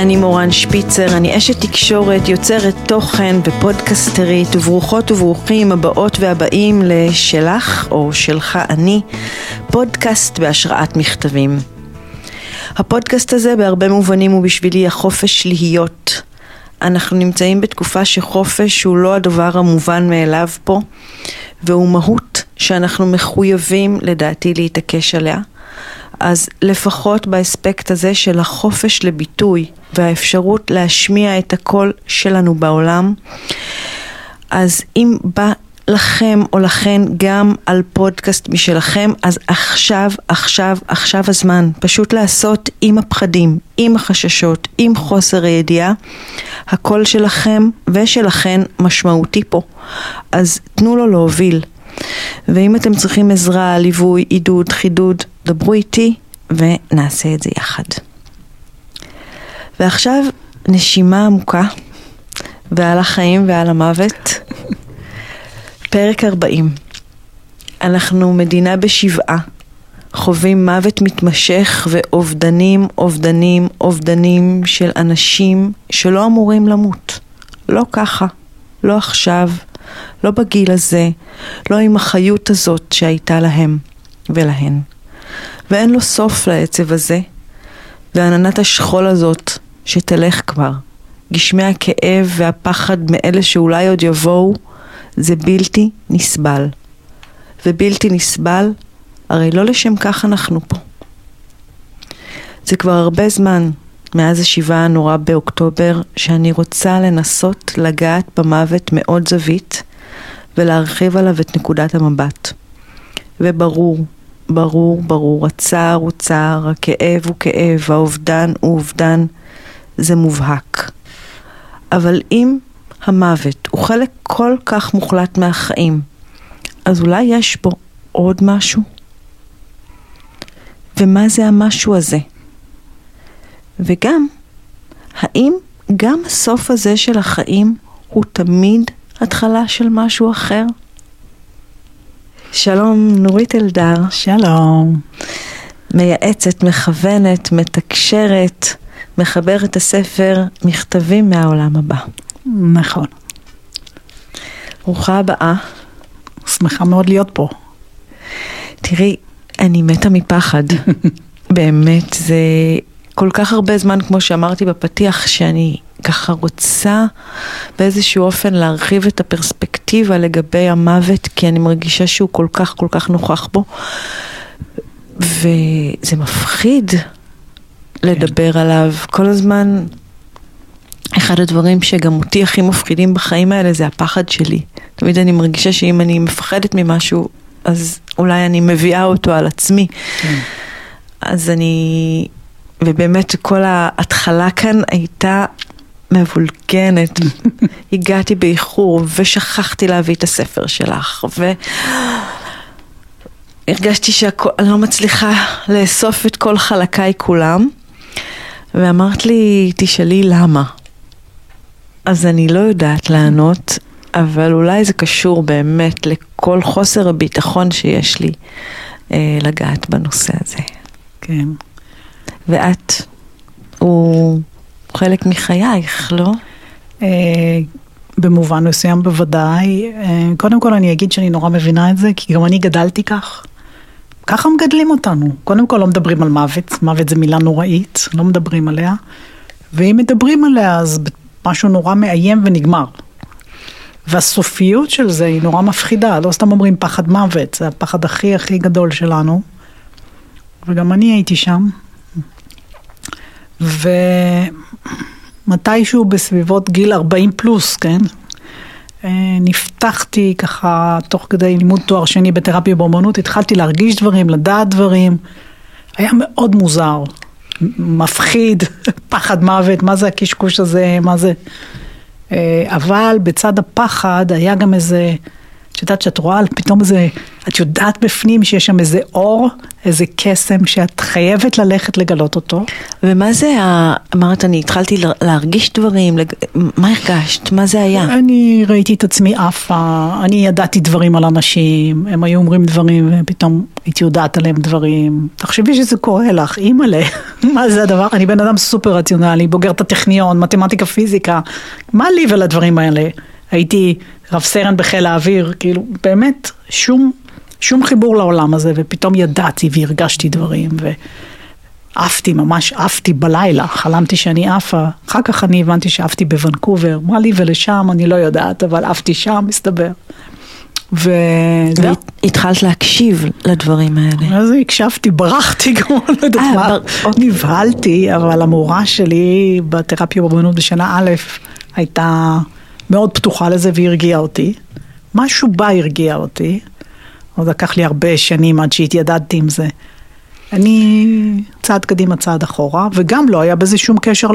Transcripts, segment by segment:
אני מורן שפיצר, אני אשת תקשורת, יוצרת תוכן ופודקסטרית, וברוכות וברוכים הבאות והבאים ל"שלך" או "שלך אני", פודקאסט בהשראת מכתבים. הפודקאסט הזה בהרבה מובנים הוא בשבילי החופש להיות. אנחנו נמצאים בתקופה שחופש הוא לא הדבר המובן מאליו פה, והוא מהות שאנחנו מחויבים לדעתי להתעקש עליה. אז לפחות באספקט הזה של החופש לביטוי והאפשרות להשמיע את הקול שלנו בעולם, אז אם בא לכם או לכן גם על פודקאסט משלכם, אז עכשיו, עכשיו, עכשיו הזמן. פשוט לעשות עם הפחדים, עם החששות, עם חוסר הידיעה. הקול שלכם ושלכן משמעותי פה. אז תנו לו להוביל. ואם אתם צריכים עזרה, ליווי, עידוד, חידוד, דברו איתי ונעשה את זה יחד. ועכשיו נשימה עמוקה ועל החיים ועל המוות. פרק 40. אנחנו מדינה בשבעה, חווים מוות מתמשך ואובדנים, אובדנים, אובדנים של אנשים שלא אמורים למות. לא ככה, לא עכשיו, לא בגיל הזה, לא עם החיות הזאת שהייתה להם ולהן. ואין לו סוף לעצב הזה, ועננת השכול הזאת שתלך כבר. גשמי הכאב והפחד מאלה שאולי עוד יבואו, זה בלתי נסבל. ובלתי נסבל, הרי לא לשם כך אנחנו פה. זה כבר הרבה זמן מאז השבעה הנורא באוקטובר, שאני רוצה לנסות לגעת במוות מעוד זווית ולהרחיב עליו את נקודת המבט. וברור, ברור, ברור, הצער הוא צער, הכאב הוא כאב, האובדן הוא אובדן, זה מובהק. אבל אם המוות הוא חלק כל כך מוחלט מהחיים, אז אולי יש בו עוד משהו? ומה זה המשהו הזה? וגם, האם גם הסוף הזה של החיים הוא תמיד התחלה של משהו אחר? שלום, נורית אלדר. שלום. מייעצת, מכוונת, מתקשרת, מחברת הספר מכתבים מהעולם הבא. נכון. ברוכה הבאה. שמחה מאוד להיות פה. תראי, אני מתה מפחד. באמת, זה כל כך הרבה זמן, כמו שאמרתי בפתיח, שאני ככה רוצה באיזשהו אופן להרחיב את הפרספקטיבה לגבי המוות, כי אני מרגישה שהוא כל כך כל כך נוכח בו. וזה מפחיד לדבר עליו. כל הזמן, אחד הדברים שגם אותי הכי מפחידים בחיים האלה זה הפחד שלי. תמיד אני מרגישה שאם אני מפחדת ממשהו, אז אולי אני מביאה אותו על עצמי. כן. אז אני, ובאמת כל ההתחלה כאן הייתה מבולגנת. הגעתי באיחור ושכחתי להביא את הספר שלך, והרגשתי שאני לא מצליחה לאסוף את כל חלקיי כולם, ואמרת לי, תשאלי למה. אז אני לא יודעת לענות, אבל אולי זה קשור באמת לכל חוסר הביטחון שיש לי אה, לגעת בנושא הזה. כן. ואת, הוא חלק מחייך, לא? אה, במובן מסוים בוודאי. אה, קודם כל אני אגיד שאני נורא מבינה את זה, כי גם אני גדלתי כך. ככה מגדלים אותנו. קודם כל לא מדברים על מוות, מוות זה מילה נוראית, לא מדברים עליה. ואם מדברים עליה אז משהו נורא מאיים ונגמר. והסופיות של זה היא נורא מפחידה, לא סתם אומרים פחד מוות, זה הפחד הכי הכי גדול שלנו. וגם אני הייתי שם. ומתישהו בסביבות גיל 40 פלוס, כן? אה, נפתחתי ככה תוך כדי לימוד תואר שני בתרפיה באמנות, התחלתי להרגיש דברים, לדעת דברים. היה מאוד מוזר, מפחיד, פחד מוות, מה זה הקשקוש הזה, מה זה... אה, אבל בצד הפחד היה גם איזה, את את יודעת שאת רואה פתאום איזה, את יודעת בפנים שיש שם איזה אור, איזה קסם שאת חייבת ללכת לגלות אותו. ומה זה, ה... אמרת, אני התחלתי להרגיש דברים, לג... מה הרגשת? מה זה היה? אני ראיתי את עצמי עפה, אני ידעתי דברים על אנשים, הם היו אומרים דברים ופתאום הייתי יודעת עליהם דברים. תחשבי שזה קורה לך, אימא'לה, מה זה הדבר? אני בן אדם סופר רציונלי, בוגר את הטכניון, מתמטיקה, פיזיקה, מה לי ולדברים האלה? הייתי רב סרן בחיל האוויר, כאילו באמת שום, שום חיבור לעולם הזה, ופתאום ידעתי והרגשתי דברים, ועפתי, ממש עפתי בלילה, חלמתי שאני עפה, אחר כך אני הבנתי שעפתי בוונקובר, מה לי ולשם, אני לא יודעת, אבל עפתי שם, מסתבר. וזהו. והתחלת להקשיב לדברים האלה. אז הקשבתי, ברחתי גם, לא יודעת אה, מה, נבהלתי, אבל המורה שלי בתרפיה באמנות בשנה א' הייתה... מאוד פתוחה לזה והרגיעה אותי. משהו בה הרגיע אותי. עוד לקח לי הרבה שנים עד שהתיידדתי עם זה. אני צעד קדימה, צעד אחורה, וגם לא היה בזה שום קשר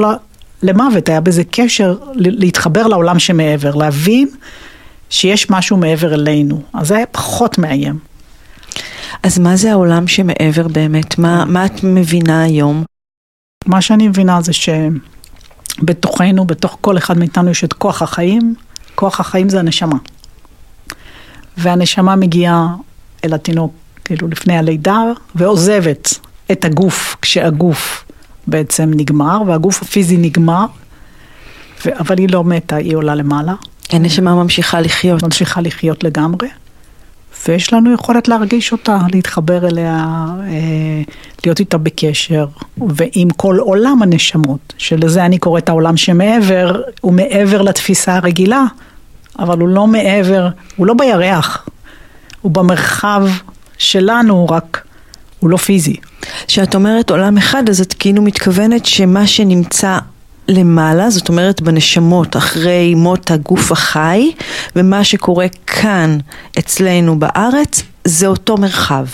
למוות, היה בזה קשר להתחבר לעולם שמעבר, להבין שיש משהו מעבר אלינו. אז זה היה פחות מאיים. אז מה זה העולם שמעבר באמת? מה, מה את מבינה היום? מה שאני מבינה זה ש... בתוכנו, בתוך כל אחד מאיתנו יש את כוח החיים, כוח החיים זה הנשמה. והנשמה מגיעה אל התינוק, כאילו לפני הלידה, ועוזבת את הגוף כשהגוף בעצם נגמר, והגוף הפיזי נגמר, ו- אבל היא לא מתה, היא עולה למעלה. הנשמה ממשיכה לחיות. ממשיכה לחיות לגמרי. ויש לנו יכולת להרגיש אותה, להתחבר אליה, אה, להיות איתה בקשר, ועם כל עולם הנשמות, שלזה אני קוראת העולם שמעבר, הוא מעבר לתפיסה הרגילה, אבל הוא לא מעבר, הוא לא בירח, הוא במרחב שלנו, רק הוא לא פיזי. כשאת אומרת עולם אחד, אז את כאילו מתכוונת שמה שנמצא למעלה, זאת אומרת בנשמות אחרי מות הגוף החי, ומה שקורה כאן אצלנו בארץ, זה אותו מרחב.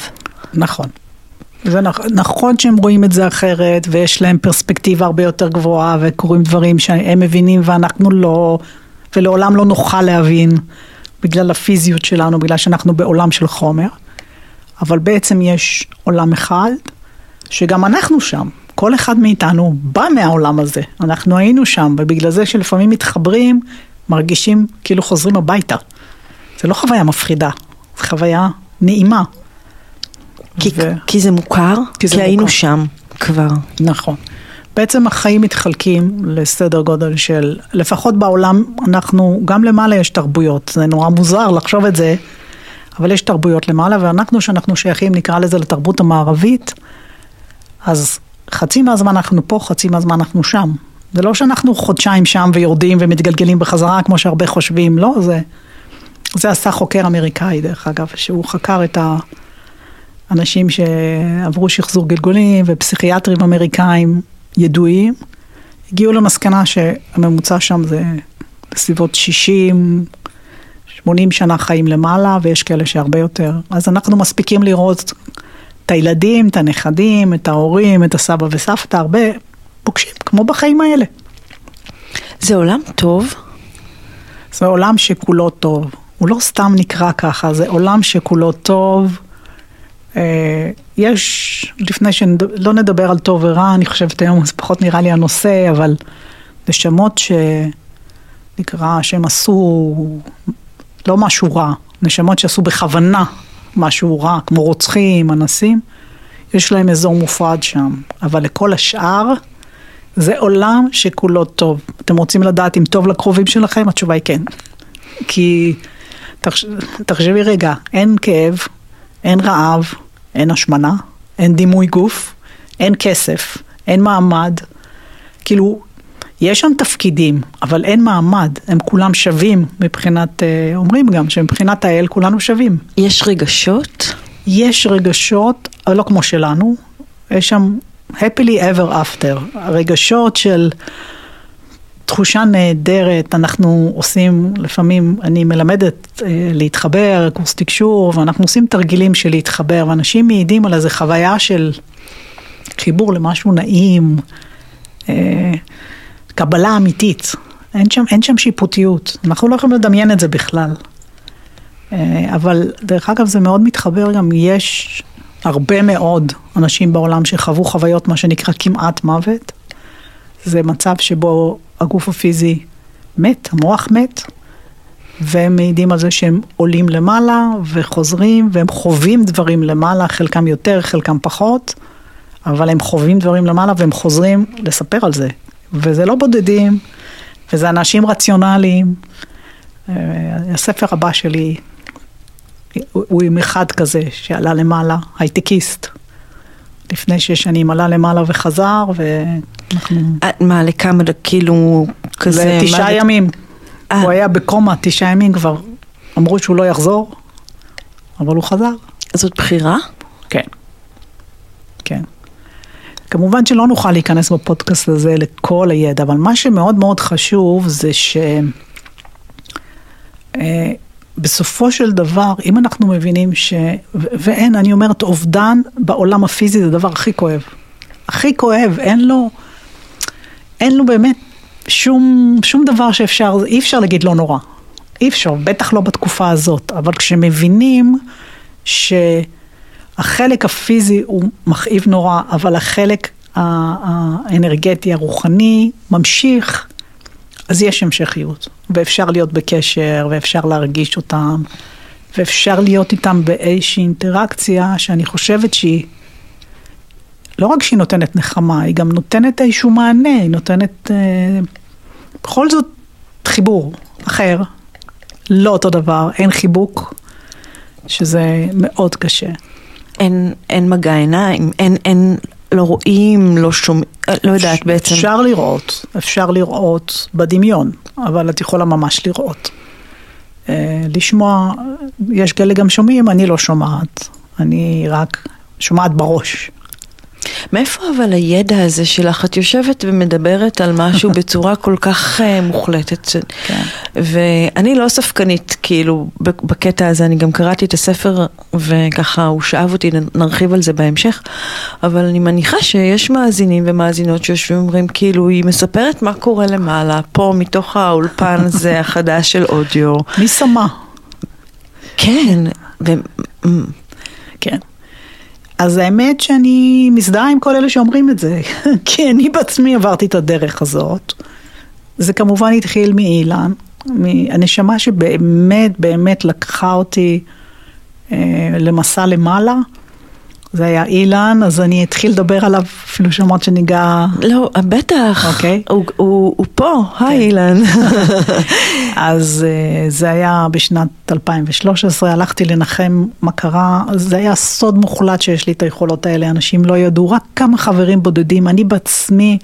נכון. זה נכ- נכון שהם רואים את זה אחרת, ויש להם פרספקטיבה הרבה יותר גבוהה, וקורים דברים שהם מבינים ואנחנו לא, ולעולם לא נוכל להבין, בגלל הפיזיות שלנו, בגלל שאנחנו בעולם של חומר. אבל בעצם יש עולם אחד, שגם אנחנו שם. כל אחד מאיתנו בא מהעולם הזה, אנחנו היינו שם, ובגלל זה שלפעמים מתחברים, מרגישים כאילו חוזרים הביתה. זה לא חוויה מפחידה, זו חוויה נעימה. כי, ו... כי זה מוכר? כי, זה כי מוכר. היינו שם כבר. נכון. בעצם החיים מתחלקים לסדר גודל של, לפחות בעולם, אנחנו, גם למעלה יש תרבויות, זה נורא מוזר לחשוב את זה, אבל יש תרבויות למעלה, ואנחנו, שאנחנו שייכים, נקרא לזה לתרבות המערבית, אז חצי מהזמן אנחנו פה, חצי מהזמן אנחנו שם. זה לא שאנחנו חודשיים שם ויורדים ומתגלגלים בחזרה, כמו שהרבה חושבים, לא, זה, זה עשה חוקר אמריקאי, דרך אגב, שהוא חקר את האנשים שעברו שחזור גלגולים ופסיכיאטרים אמריקאים ידועים, הגיעו למסקנה שהממוצע שם זה בסביבות 60, 80 שנה חיים למעלה, ויש כאלה שהרבה יותר. אז אנחנו מספיקים לראות את הילדים, את הנכדים, את ההורים, את הסבא וסבתא, הרבה פוגשים, כמו בחיים האלה. זה עולם טוב? זה עולם שכולו טוב. הוא לא סתם נקרא ככה, זה עולם שכולו טוב. אה, יש, לפני שלא נדבר על טוב ורע, אני חושבת היום זה פחות נראה לי הנושא, אבל נשמות שנקרא, שהם עשו לא משהו רע, נשמות שעשו בכוונה משהו רע, כמו רוצחים, אנסים, יש להם אזור מופרד שם. אבל לכל השאר, זה עולם שכולו טוב. אתם רוצים לדעת אם טוב לקרובים שלכם? התשובה היא כן. כי תחש... תחשבי רגע, אין כאב, אין רעב, אין השמנה, אין דימוי גוף, אין כסף, אין מעמד. כאילו, יש שם תפקידים, אבל אין מעמד, הם כולם שווים מבחינת, אה, אומרים גם שמבחינת האל כולנו שווים. יש רגשות? יש רגשות, אבל לא כמו שלנו, יש שם happily ever after, הרגשות של תחושה נהדרת, אנחנו עושים, לפעמים אני מלמדת אה, להתחבר, קורס תקשור, ואנחנו עושים תרגילים של להתחבר, ואנשים מעידים על איזה חוויה של חיבור למשהו נעים. קבלה אמיתית. אין שם, אין שם שיפוטיות, אנחנו לא יכולים לדמיין את זה בכלל. אה, אבל דרך אגב זה מאוד מתחבר גם, יש הרבה מאוד אנשים בעולם שחוו חוויות מה שנקרא כמעט מוות. זה מצב שבו הגוף הפיזי מת, המוח מת, והם מעידים על זה שהם עולים למעלה וחוזרים והם חווים דברים למעלה, חלקם יותר, חלקם פחות, אבל הם חווים דברים למעלה והם חוזרים לספר על זה. וזה לא בודדים, וזה אנשים רציונליים. אה, הספר הבא שלי הוא עם אחד כזה שעלה למעלה, הייטקיסט. לפני שש שנים עלה למעלה וחזר, ואנחנו... מה, לכמה, כאילו, כזה... לתשעה ימים. אה. הוא היה בקומה תשעה ימים כבר, אמרו שהוא לא יחזור, אבל הוא חזר. זאת בחירה? כן. כן. כמובן שלא נוכל להיכנס בפודקאסט הזה לכל הידע, אבל מה שמאוד מאוד חשוב זה ש... אה, של דבר, אם אנחנו מבינים ש... ואין, אני אומרת, אובדן בעולם הפיזי זה הדבר הכי כואב. הכי כואב, אין לו, אין לו באמת שום, שום דבר שאפשר, אי אפשר להגיד לא נורא. אי אפשר, בטח לא בתקופה הזאת. אבל כשמבינים שהחלק הפיזי הוא מכאיב נורא, אבל החלק האנרגטי, הרוחני, ממשיך, אז יש המשכיות, ואפשר להיות בקשר, ואפשר להרגיש אותם, ואפשר להיות איתם באיזושהי אינטראקציה שאני חושבת שהיא, לא רק שהיא נותנת נחמה, היא גם נותנת איזשהו מענה, היא נותנת אה, בכל זאת חיבור אחר, לא אותו דבר, אין חיבוק, שזה מאוד קשה. אין, אין מגע עיניים, אין, אין, לא רואים, לא שומעים, לא יודעת בעצם. אפשר לראות, אפשר לראות בדמיון, אבל את יכולה ממש לראות. אה, לשמוע, יש כאלה גם שומעים, אני לא שומעת, אני רק שומעת בראש. מאיפה אבל הידע הזה שלך? את יושבת ומדברת על משהו בצורה כל כך uh, מוחלטת. כן. ואני לא ספקנית, כאילו, בקטע הזה, אני גם קראתי את הספר, וככה הוא שאב אותי, נרחיב על זה בהמשך, אבל אני מניחה שיש מאזינים ומאזינות שיושבים ואומרים, כאילו, היא מספרת מה קורה למעלה, פה מתוך האולפן הזה החדש של אודיו. מי שמה? כן, ו... כן. אז האמת שאני מזדהה עם כל אלה שאומרים את זה, כי אני בעצמי עברתי את הדרך הזאת. זה כמובן התחיל מאילן, הנשמה שבאמת באמת לקחה אותי אה, למסע למעלה. זה היה אילן, אז אני אתחיל לדבר עליו, אפילו שאמרת שניגע... לא, בטח, אוקיי. הוא, הוא, הוא פה, כן. היי אילן. אז אה, זה היה בשנת 2013, הלכתי לנחם מה קרה, זה היה סוד מוחלט שיש לי את היכולות האלה, אנשים לא ידעו, רק כמה חברים בודדים, אני בעצמי,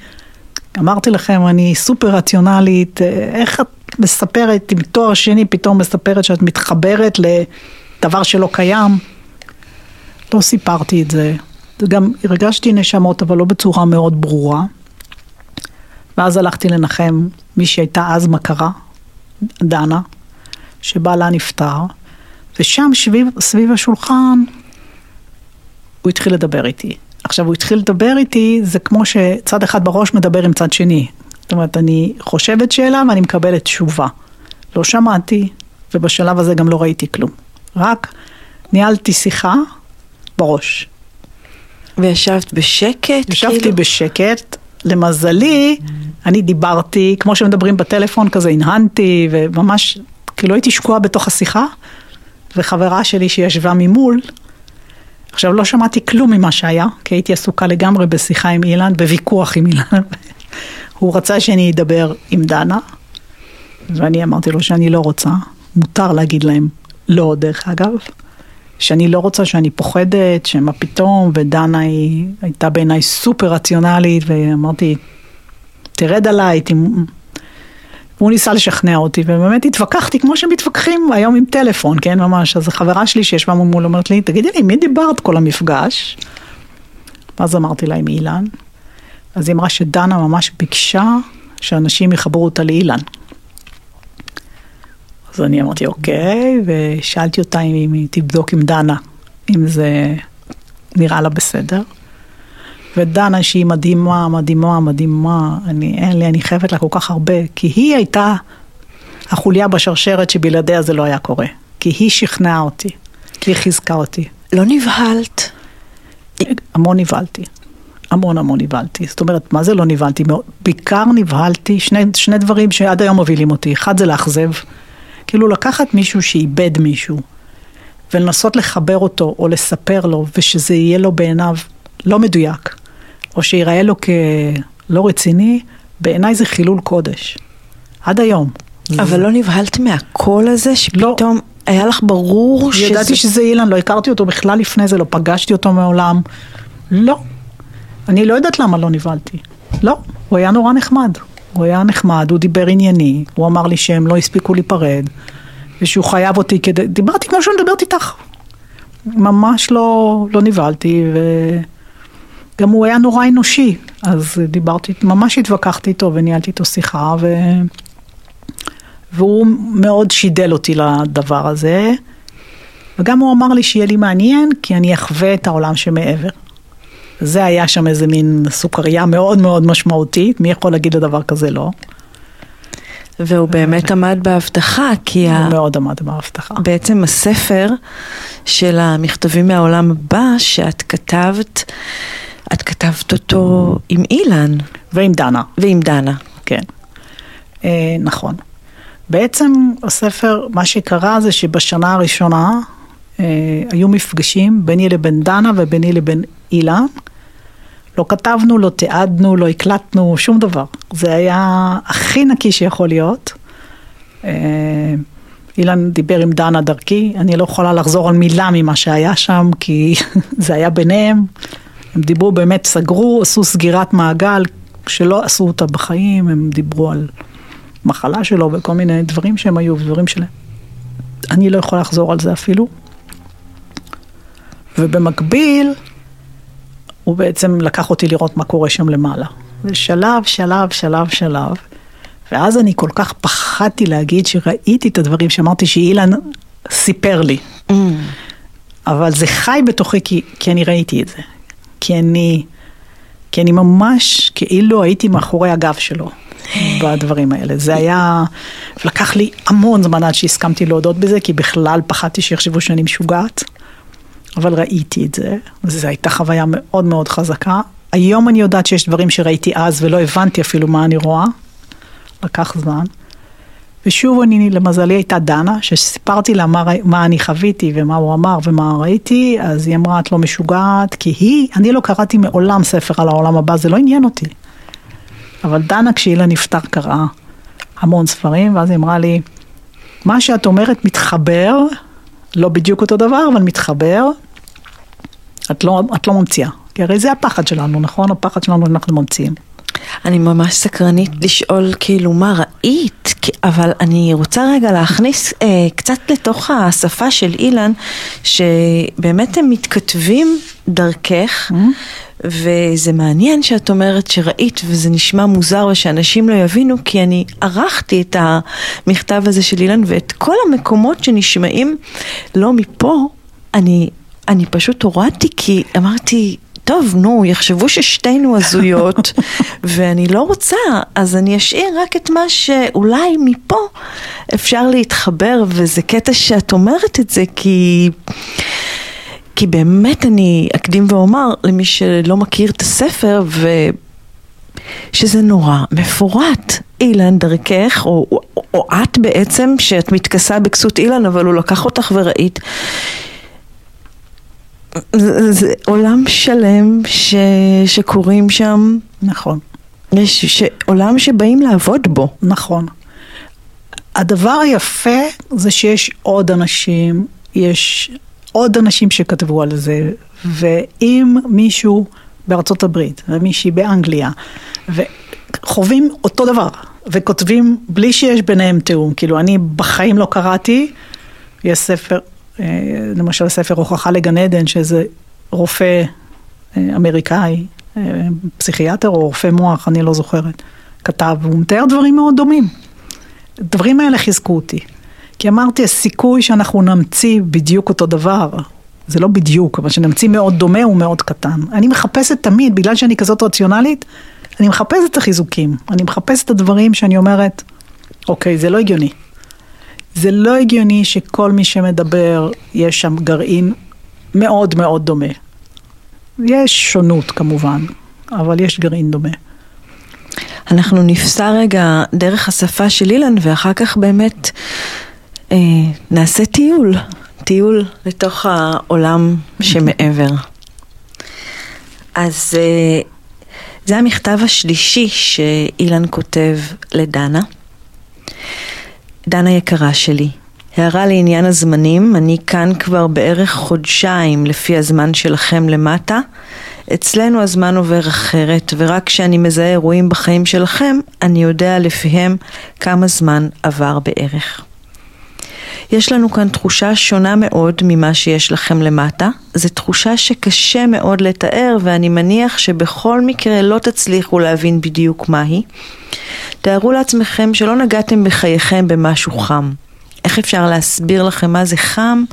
אמרתי לכם, אני סופר רציונלית, אה, איך את מספרת עם תואר שני, פתאום מספרת שאת מתחברת לדבר שלא קיים? לא סיפרתי את זה. גם הרגשתי נשמות, אבל לא בצורה מאוד ברורה. ואז הלכתי לנחם מי שהייתה אז מכרה, דנה, שבעלה נפטר, ושם סביב, סביב השולחן הוא התחיל לדבר איתי. עכשיו, הוא התחיל לדבר איתי, זה כמו שצד אחד בראש מדבר עם צד שני. זאת אומרת, אני חושבת שאלה ואני מקבלת תשובה. לא שמעתי, ובשלב הזה גם לא ראיתי כלום. רק ניהלתי שיחה בראש. וישבת בשקט? ישבתי כאילו? בשקט, למזלי, אני דיברתי, כמו שמדברים בטלפון, כזה הנהנתי, וממש, כאילו הייתי שקועה בתוך השיחה, וחברה שלי שישבה ממול, עכשיו לא שמעתי כלום ממה שהיה, כי הייתי עסוקה לגמרי בשיחה עם אילן, בוויכוח עם אילן. הוא רצה שאני אדבר עם דנה, ואני אמרתי לו שאני לא רוצה, מותר להגיד להם לא, דרך אגב. שאני לא רוצה, שאני פוחדת, שמה פתאום, ודנה היא הייתה בעיניי סופר רציונלית, ואמרתי, תרד עליי, ת... הוא ניסה לשכנע אותי, ובאמת התווכחתי כמו שמתווכחים היום עם טלפון, כן, ממש. אז החברה שלי שישבה מול אומרת לי, תגידי לי, מי דיברת כל המפגש? ואז אמרתי לה עם אילן. אז היא אמרה שדנה ממש ביקשה שאנשים יחברו אותה לאילן. אז אני אמרתי, אוקיי, ושאלתי אותה אם היא תבדוק עם דנה, אם זה נראה לה בסדר. ודנה שהיא מדהימה, מדהימה, מדהימה, אני, אין לי, אני חייבת לה כל כך הרבה, כי היא הייתה החוליה בשרשרת שבלעדיה זה לא היה קורה. כי היא שכנעה אותי, היא חיזקה אותי. לא נבהלת? המון נבהלתי. המון המון נבהלתי. זאת אומרת, מה זה לא נבהלתי? בעיקר נבהלתי, שני, שני דברים שעד היום מובילים אותי. אחד זה לאכזב. כאילו לקחת מישהו שאיבד מישהו, ולנסות לחבר אותו או לספר לו, ושזה יהיה לו בעיניו לא מדויק, או שיראה לו כלא רציני, בעיניי זה חילול קודש. עד היום. אבל. לא נבהלת מהקול הזה, שפתאום לא. היה לך ברור שזה... ידעתי שזה אילן, לא הכרתי אותו בכלל לפני זה, לא פגשתי אותו מעולם. לא. אני לא יודעת למה לא נבהלתי. לא, הוא היה נורא נחמד. הוא היה נחמד, הוא דיבר ענייני, הוא אמר לי שהם לא הספיקו להיפרד, ושהוא חייב אותי כדי... דיברתי כמו שאני מדברת איתך. ממש לא, לא נבהלתי, וגם הוא היה נורא אנושי, אז דיברתי, ממש התווכחתי איתו וניהלתי איתו שיחה, ו... והוא מאוד שידל אותי לדבר הזה, וגם הוא אמר לי שיהיה לי מעניין, כי אני אחווה את העולם שמעבר. זה היה שם איזה מין סוכריה מאוד מאוד משמעותית, מי יכול להגיד לדבר כזה לא? והוא באמת עמד בהבטחה, כי... הוא ה... מאוד עמד בהבטחה. בעצם הספר של המכתבים מהעולם הבא שאת כתבת, את כתבת אותו עם אילן. ועם דנה. ועם דנה. כן, אה, נכון. בעצם הספר, מה שקרה זה שבשנה הראשונה אה, היו מפגשים ביני לבין דנה וביני לבין אילן. לא כתבנו, לא תיעדנו, לא הקלטנו, שום דבר. זה היה הכי נקי שיכול להיות. אה, אילן דיבר עם דנה דרכי, אני לא יכולה לחזור על מילה ממה שהיה שם, כי זה היה ביניהם. הם דיברו, באמת סגרו, עשו סגירת מעגל, שלא עשו אותה בחיים, הם דיברו על מחלה שלו וכל מיני דברים שהם היו, דברים שלהם. אני לא יכולה לחזור על זה אפילו. ובמקביל, הוא בעצם לקח אותי לראות מה קורה שם למעלה. ושלב, שלב, שלב, שלב. ואז אני כל כך פחדתי להגיד שראיתי את הדברים שאמרתי שאילן סיפר לי. Mm. אבל זה חי בתוכי כי, כי אני ראיתי את זה. כי אני, כי אני ממש כאילו הייתי מאחורי הגב שלו בדברים האלה. זה היה, לקח לי המון זמן עד שהסכמתי להודות בזה, כי בכלל פחדתי שיחשבו שאני משוגעת. אבל ראיתי את זה, וזו הייתה חוויה מאוד מאוד חזקה. היום אני יודעת שיש דברים שראיתי אז ולא הבנתי אפילו מה אני רואה, לקח זמן. ושוב אני, למזלי הייתה דנה, שסיפרתי לה מה, מה אני חוויתי ומה הוא אמר ומה ראיתי, אז היא אמרה, את לא משוגעת, כי היא, אני לא קראתי מעולם ספר על העולם הבא, זה לא עניין אותי. אבל דנה, כשאילה נפטר, קראה המון ספרים, ואז היא אמרה לי, מה שאת אומרת מתחבר, לא בדיוק אותו דבר, אבל מתחבר, את לא, את לא ממציאה. כי הרי זה הפחד שלנו, נכון? הפחד שלנו אנחנו ממציאים. אני ממש סקרנית לשאול כאילו מה ראית, אבל אני רוצה רגע להכניס אה, קצת לתוך השפה של אילן, שבאמת הם מתכתבים דרכך, mm-hmm. וזה מעניין שאת אומרת שראית וזה נשמע מוזר ושאנשים לא יבינו, כי אני ערכתי את המכתב הזה של אילן ואת כל המקומות שנשמעים לא מפה, אני אני פשוט הורדתי כי אמרתי, טוב, נו, יחשבו ששתינו הזויות, ואני לא רוצה, אז אני אשאיר רק את מה שאולי מפה אפשר להתחבר, וזה קטע שאת אומרת את זה, כי... כי באמת אני אקדים ואומר למי שלא מכיר את הספר, ו... שזה נורא מפורט. אילן דרכך, או, או, או את בעצם, שאת מתכסה בכסות אילן, אבל הוא לקח אותך וראית זה, זה עולם שלם ש, שקוראים שם. נכון. יש ש, עולם שבאים לעבוד בו. נכון. הדבר היפה זה שיש עוד אנשים, יש עוד אנשים שכתבו על זה, ואם מישהו בארצות הברית ומישהי באנגליה, וחווים אותו דבר, וכותבים בלי שיש ביניהם תיאום, כאילו אני בחיים לא קראתי, יש ספר למשל ספר הוכחה לגן עדן, שזה רופא אה, אמריקאי, אה, פסיכיאטר או רופא מוח, אני לא זוכרת, כתב, והוא מתאר דברים מאוד דומים. הדברים האלה חיזקו אותי. כי אמרתי, הסיכוי שאנחנו נמציא בדיוק אותו דבר, זה לא בדיוק, אבל שנמציא מאוד דומה הוא מאוד קטן. אני מחפשת תמיד, בגלל שאני כזאת רציונלית, אני מחפשת את החיזוקים. אני מחפשת את הדברים שאני אומרת, אוקיי, זה לא הגיוני. זה לא הגיוני שכל מי שמדבר, יש שם גרעין מאוד מאוד דומה. יש שונות כמובן, אבל יש גרעין דומה. אנחנו נפסע רגע דרך השפה של אילן, ואחר כך באמת אה, נעשה טיול, טיול לתוך העולם שמעבר. אז אה, זה המכתב השלישי שאילן כותב לדנה. דנה יקרה שלי, הערה לעניין הזמנים, אני כאן כבר בערך חודשיים לפי הזמן שלכם למטה. אצלנו הזמן עובר אחרת, ורק כשאני מזהה אירועים בחיים שלכם, אני יודע לפיהם כמה זמן עבר בערך. יש לנו כאן תחושה שונה מאוד ממה שיש לכם למטה. זו תחושה שקשה מאוד לתאר ואני מניח שבכל מקרה לא תצליחו להבין בדיוק מהי. תארו לעצמכם שלא נגעתם בחייכם במשהו חם. איך אפשר להסביר לכם מה זה חם?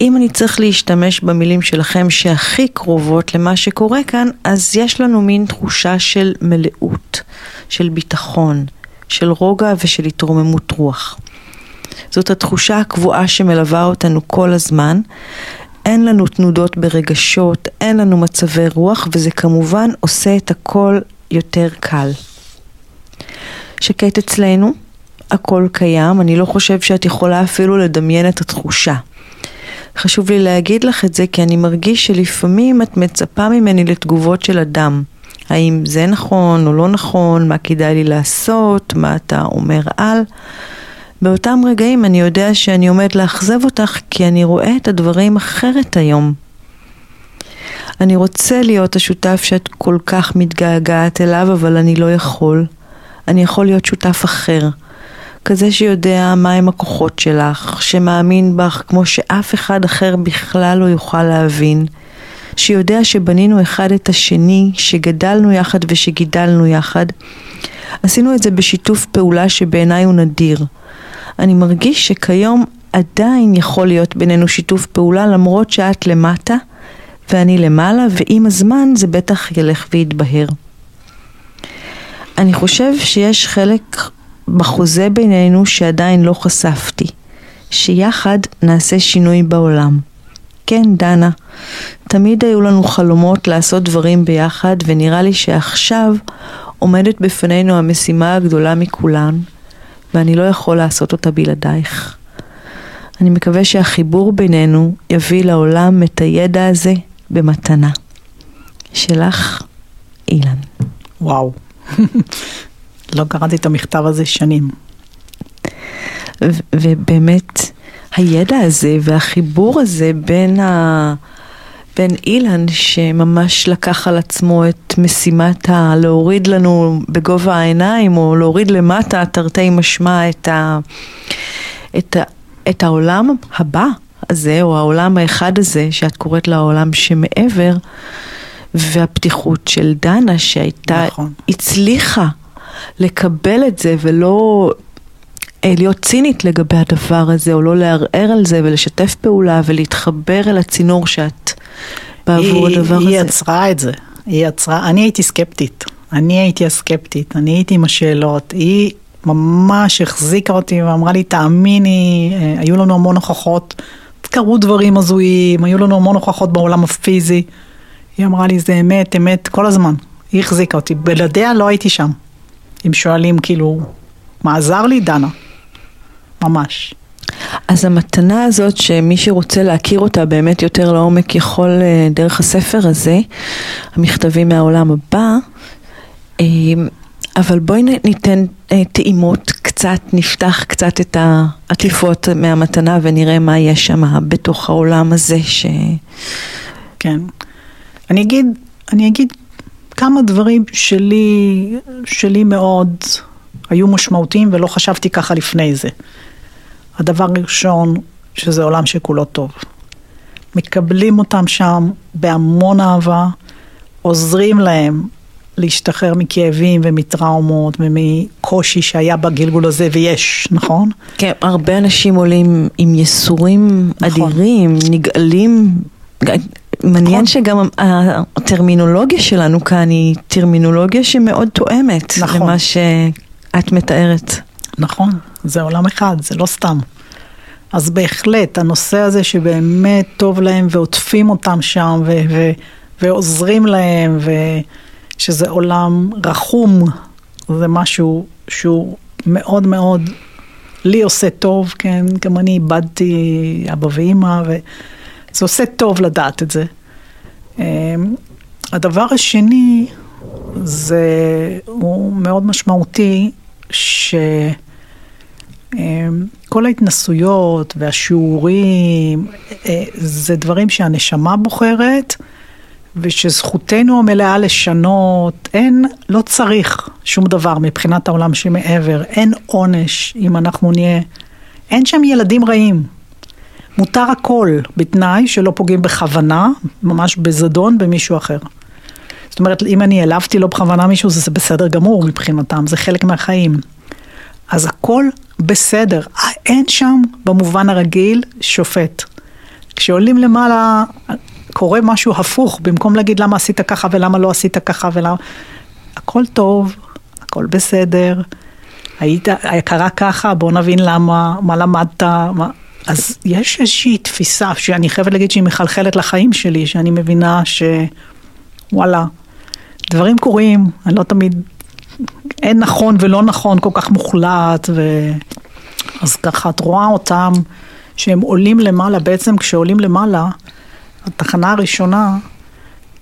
אם אני צריך להשתמש במילים שלכם שהכי קרובות למה שקורה כאן, אז יש לנו מין תחושה של מלאות, של ביטחון, של רוגע ושל התרוממות רוח. זאת התחושה הקבועה שמלווה אותנו כל הזמן. אין לנו תנודות ברגשות, אין לנו מצבי רוח, וזה כמובן עושה את הכל יותר קל. שקט אצלנו, הכל קיים, אני לא חושב שאת יכולה אפילו לדמיין את התחושה. חשוב לי להגיד לך את זה כי אני מרגיש שלפעמים את מצפה ממני לתגובות של אדם. האם זה נכון או לא נכון, מה כדאי לי לעשות, מה אתה אומר על. באותם רגעים אני יודע שאני עומד לאכזב אותך כי אני רואה את הדברים אחרת היום. אני רוצה להיות השותף שאת כל כך מתגעגעת אליו, אבל אני לא יכול. אני יכול להיות שותף אחר. כזה שיודע מהם הכוחות שלך, שמאמין בך כמו שאף אחד אחר בכלל לא יוכל להבין, שיודע שבנינו אחד את השני, שגדלנו יחד ושגידלנו יחד. עשינו את זה בשיתוף פעולה שבעיניי הוא נדיר. אני מרגיש שכיום עדיין יכול להיות בינינו שיתוף פעולה למרות שאת למטה ואני למעלה, ועם הזמן זה בטח ילך ויתבהר. אני חושב שיש חלק בחוזה בינינו שעדיין לא חשפתי, שיחד נעשה שינוי בעולם. כן, דנה, תמיד היו לנו חלומות לעשות דברים ביחד, ונראה לי שעכשיו עומדת בפנינו המשימה הגדולה מכולן, ואני לא יכול לעשות אותה בלעדייך. אני מקווה שהחיבור בינינו יביא לעולם את הידע הזה במתנה. שלך, אילן. וואו. לא קראתי את המכתב הזה שנים. ובאמת, הידע הזה והחיבור הזה בין, ה... בין אילן, שממש לקח על עצמו את משימת הלהוריד לנו בגובה העיניים, או להוריד למטה, תרתי משמע, את, ה... את, ה... את העולם הבא הזה, או העולם האחד הזה, שאת קוראת לו העולם שמעבר, והפתיחות של דנה, שהייתה, נכון. הצליחה לקבל את זה ולא להיות צינית לגבי הדבר הזה, או לא לערער על זה ולשתף פעולה ולהתחבר אל הצינור שאת בעבור היא, הדבר היא הזה. היא יצרה את זה, היא יצרה, אני הייתי סקפטית, אני הייתי הסקפטית, אני הייתי עם השאלות, היא ממש החזיקה אותי ואמרה לי, תאמיני, אה, היו לנו המון הוכחות, קרו דברים הזויים, היו לנו המון הוכחות בעולם הפיזי. היא אמרה לי, זה אמת, אמת, כל הזמן. היא החזיקה אותי, בלעדיה לא הייתי שם. אם שואלים כאילו, מה עזר לי? דנה. ממש. אז המתנה הזאת שמי שרוצה להכיר אותה באמת יותר לעומק יכול אה, דרך הספר הזה, המכתבים מהעולם הבא, אה, אבל בואי ניתן אה, טעימות קצת, נפתח קצת את העטיפות מהמתנה ונראה מה יש שם בתוך העולם הזה ש... כן. אני אגיד, אני אגיד כמה דברים שלי, שלי מאוד היו משמעותיים ולא חשבתי ככה לפני זה. הדבר הראשון, שזה עולם שכולו טוב. מקבלים אותם שם בהמון אהבה, עוזרים להם להשתחרר מכאבים ומטראומות ומקושי שהיה בגלגול הזה, ויש, נכון? כן, הרבה אנשים עולים עם ייסורים נכון. אדירים, נגאלים מעניין נכון. שגם הטרמינולוגיה שלנו כאן היא טרמינולוגיה שמאוד תואמת נכון. למה שאת מתארת. נכון, זה עולם אחד, זה לא סתם. אז בהחלט, הנושא הזה שבאמת טוב להם ועוטפים אותם שם ו- ו- ועוזרים להם, ושזה עולם רחום, זה משהו שהוא מאוד מאוד, לי עושה טוב, כן, גם אני איבדתי אבא ואימא, וזה עושה טוב לדעת את זה. אמ, הדבר השני, זה, הוא מאוד משמעותי, ש... אמ, כל ההתנסויות והשיעורים, אה, זה דברים שהנשמה בוחרת, ושזכותנו המלאה לשנות, אין, לא צריך שום דבר מבחינת העולם שמעבר, אין עונש אם אנחנו נהיה, אין שם ילדים רעים. מותר הכל, בתנאי שלא פוגעים בכוונה, ממש בזדון, במישהו אחר. זאת אומרת, אם אני העלבתי לא בכוונה מישהו, זה בסדר גמור מבחינתם, זה חלק מהחיים. אז הכל בסדר, אין שם במובן הרגיל שופט. כשעולים למעלה, קורה משהו הפוך, במקום להגיד למה עשית ככה ולמה לא עשית ככה ולמה... הכל טוב, הכל בסדר, היית, קרה ככה, בוא נבין למה, מה למדת, מה... אז יש איזושהי תפיסה שאני חייבת להגיד שהיא מחלחלת לחיים שלי, שאני מבינה שוואלה, דברים קורים, אני לא תמיד, אין נכון ולא נכון כל כך מוחלט, ו... אז ככה את רואה אותם שהם עולים למעלה, בעצם כשעולים למעלה, התחנה הראשונה,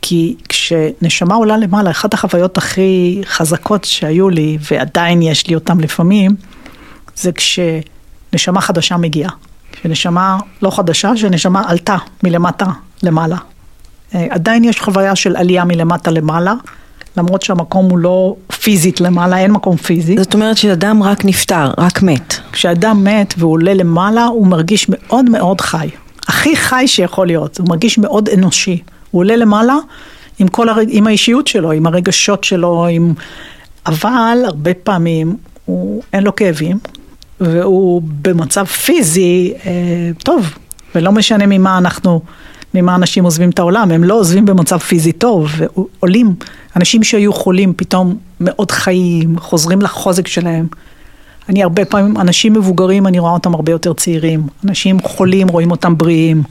כי כשנשמה עולה למעלה, אחת החוויות הכי חזקות שהיו לי, ועדיין יש לי אותן לפעמים, זה כשנשמה חדשה מגיעה. כשנשמה לא חדשה, כשנשמה עלתה מלמטה למעלה. אה, עדיין יש חוויה של עלייה מלמטה למעלה, למרות שהמקום הוא לא פיזית למעלה, אין מקום פיזי. זאת אומרת שאדם רק נפטר, רק מת. כשאדם מת והוא עולה למעלה, הוא מרגיש מאוד מאוד חי. הכי חי שיכול להיות, הוא מרגיש מאוד אנושי. הוא עולה למעלה עם, כל הרג... עם האישיות שלו, עם הרגשות שלו, עם... אבל הרבה פעמים הוא... אין לו כאבים, והוא במצב פיזי אה, טוב, ולא משנה ממה אנחנו, ממה אנשים עוזבים את העולם, הם לא עוזבים במצב פיזי טוב, ועולים, אנשים שהיו חולים פתאום מאוד חיים, חוזרים לחוזק שלהם. אני הרבה פעמים, אנשים מבוגרים, אני רואה אותם הרבה יותר צעירים. אנשים חולים, רואים אותם בריאים.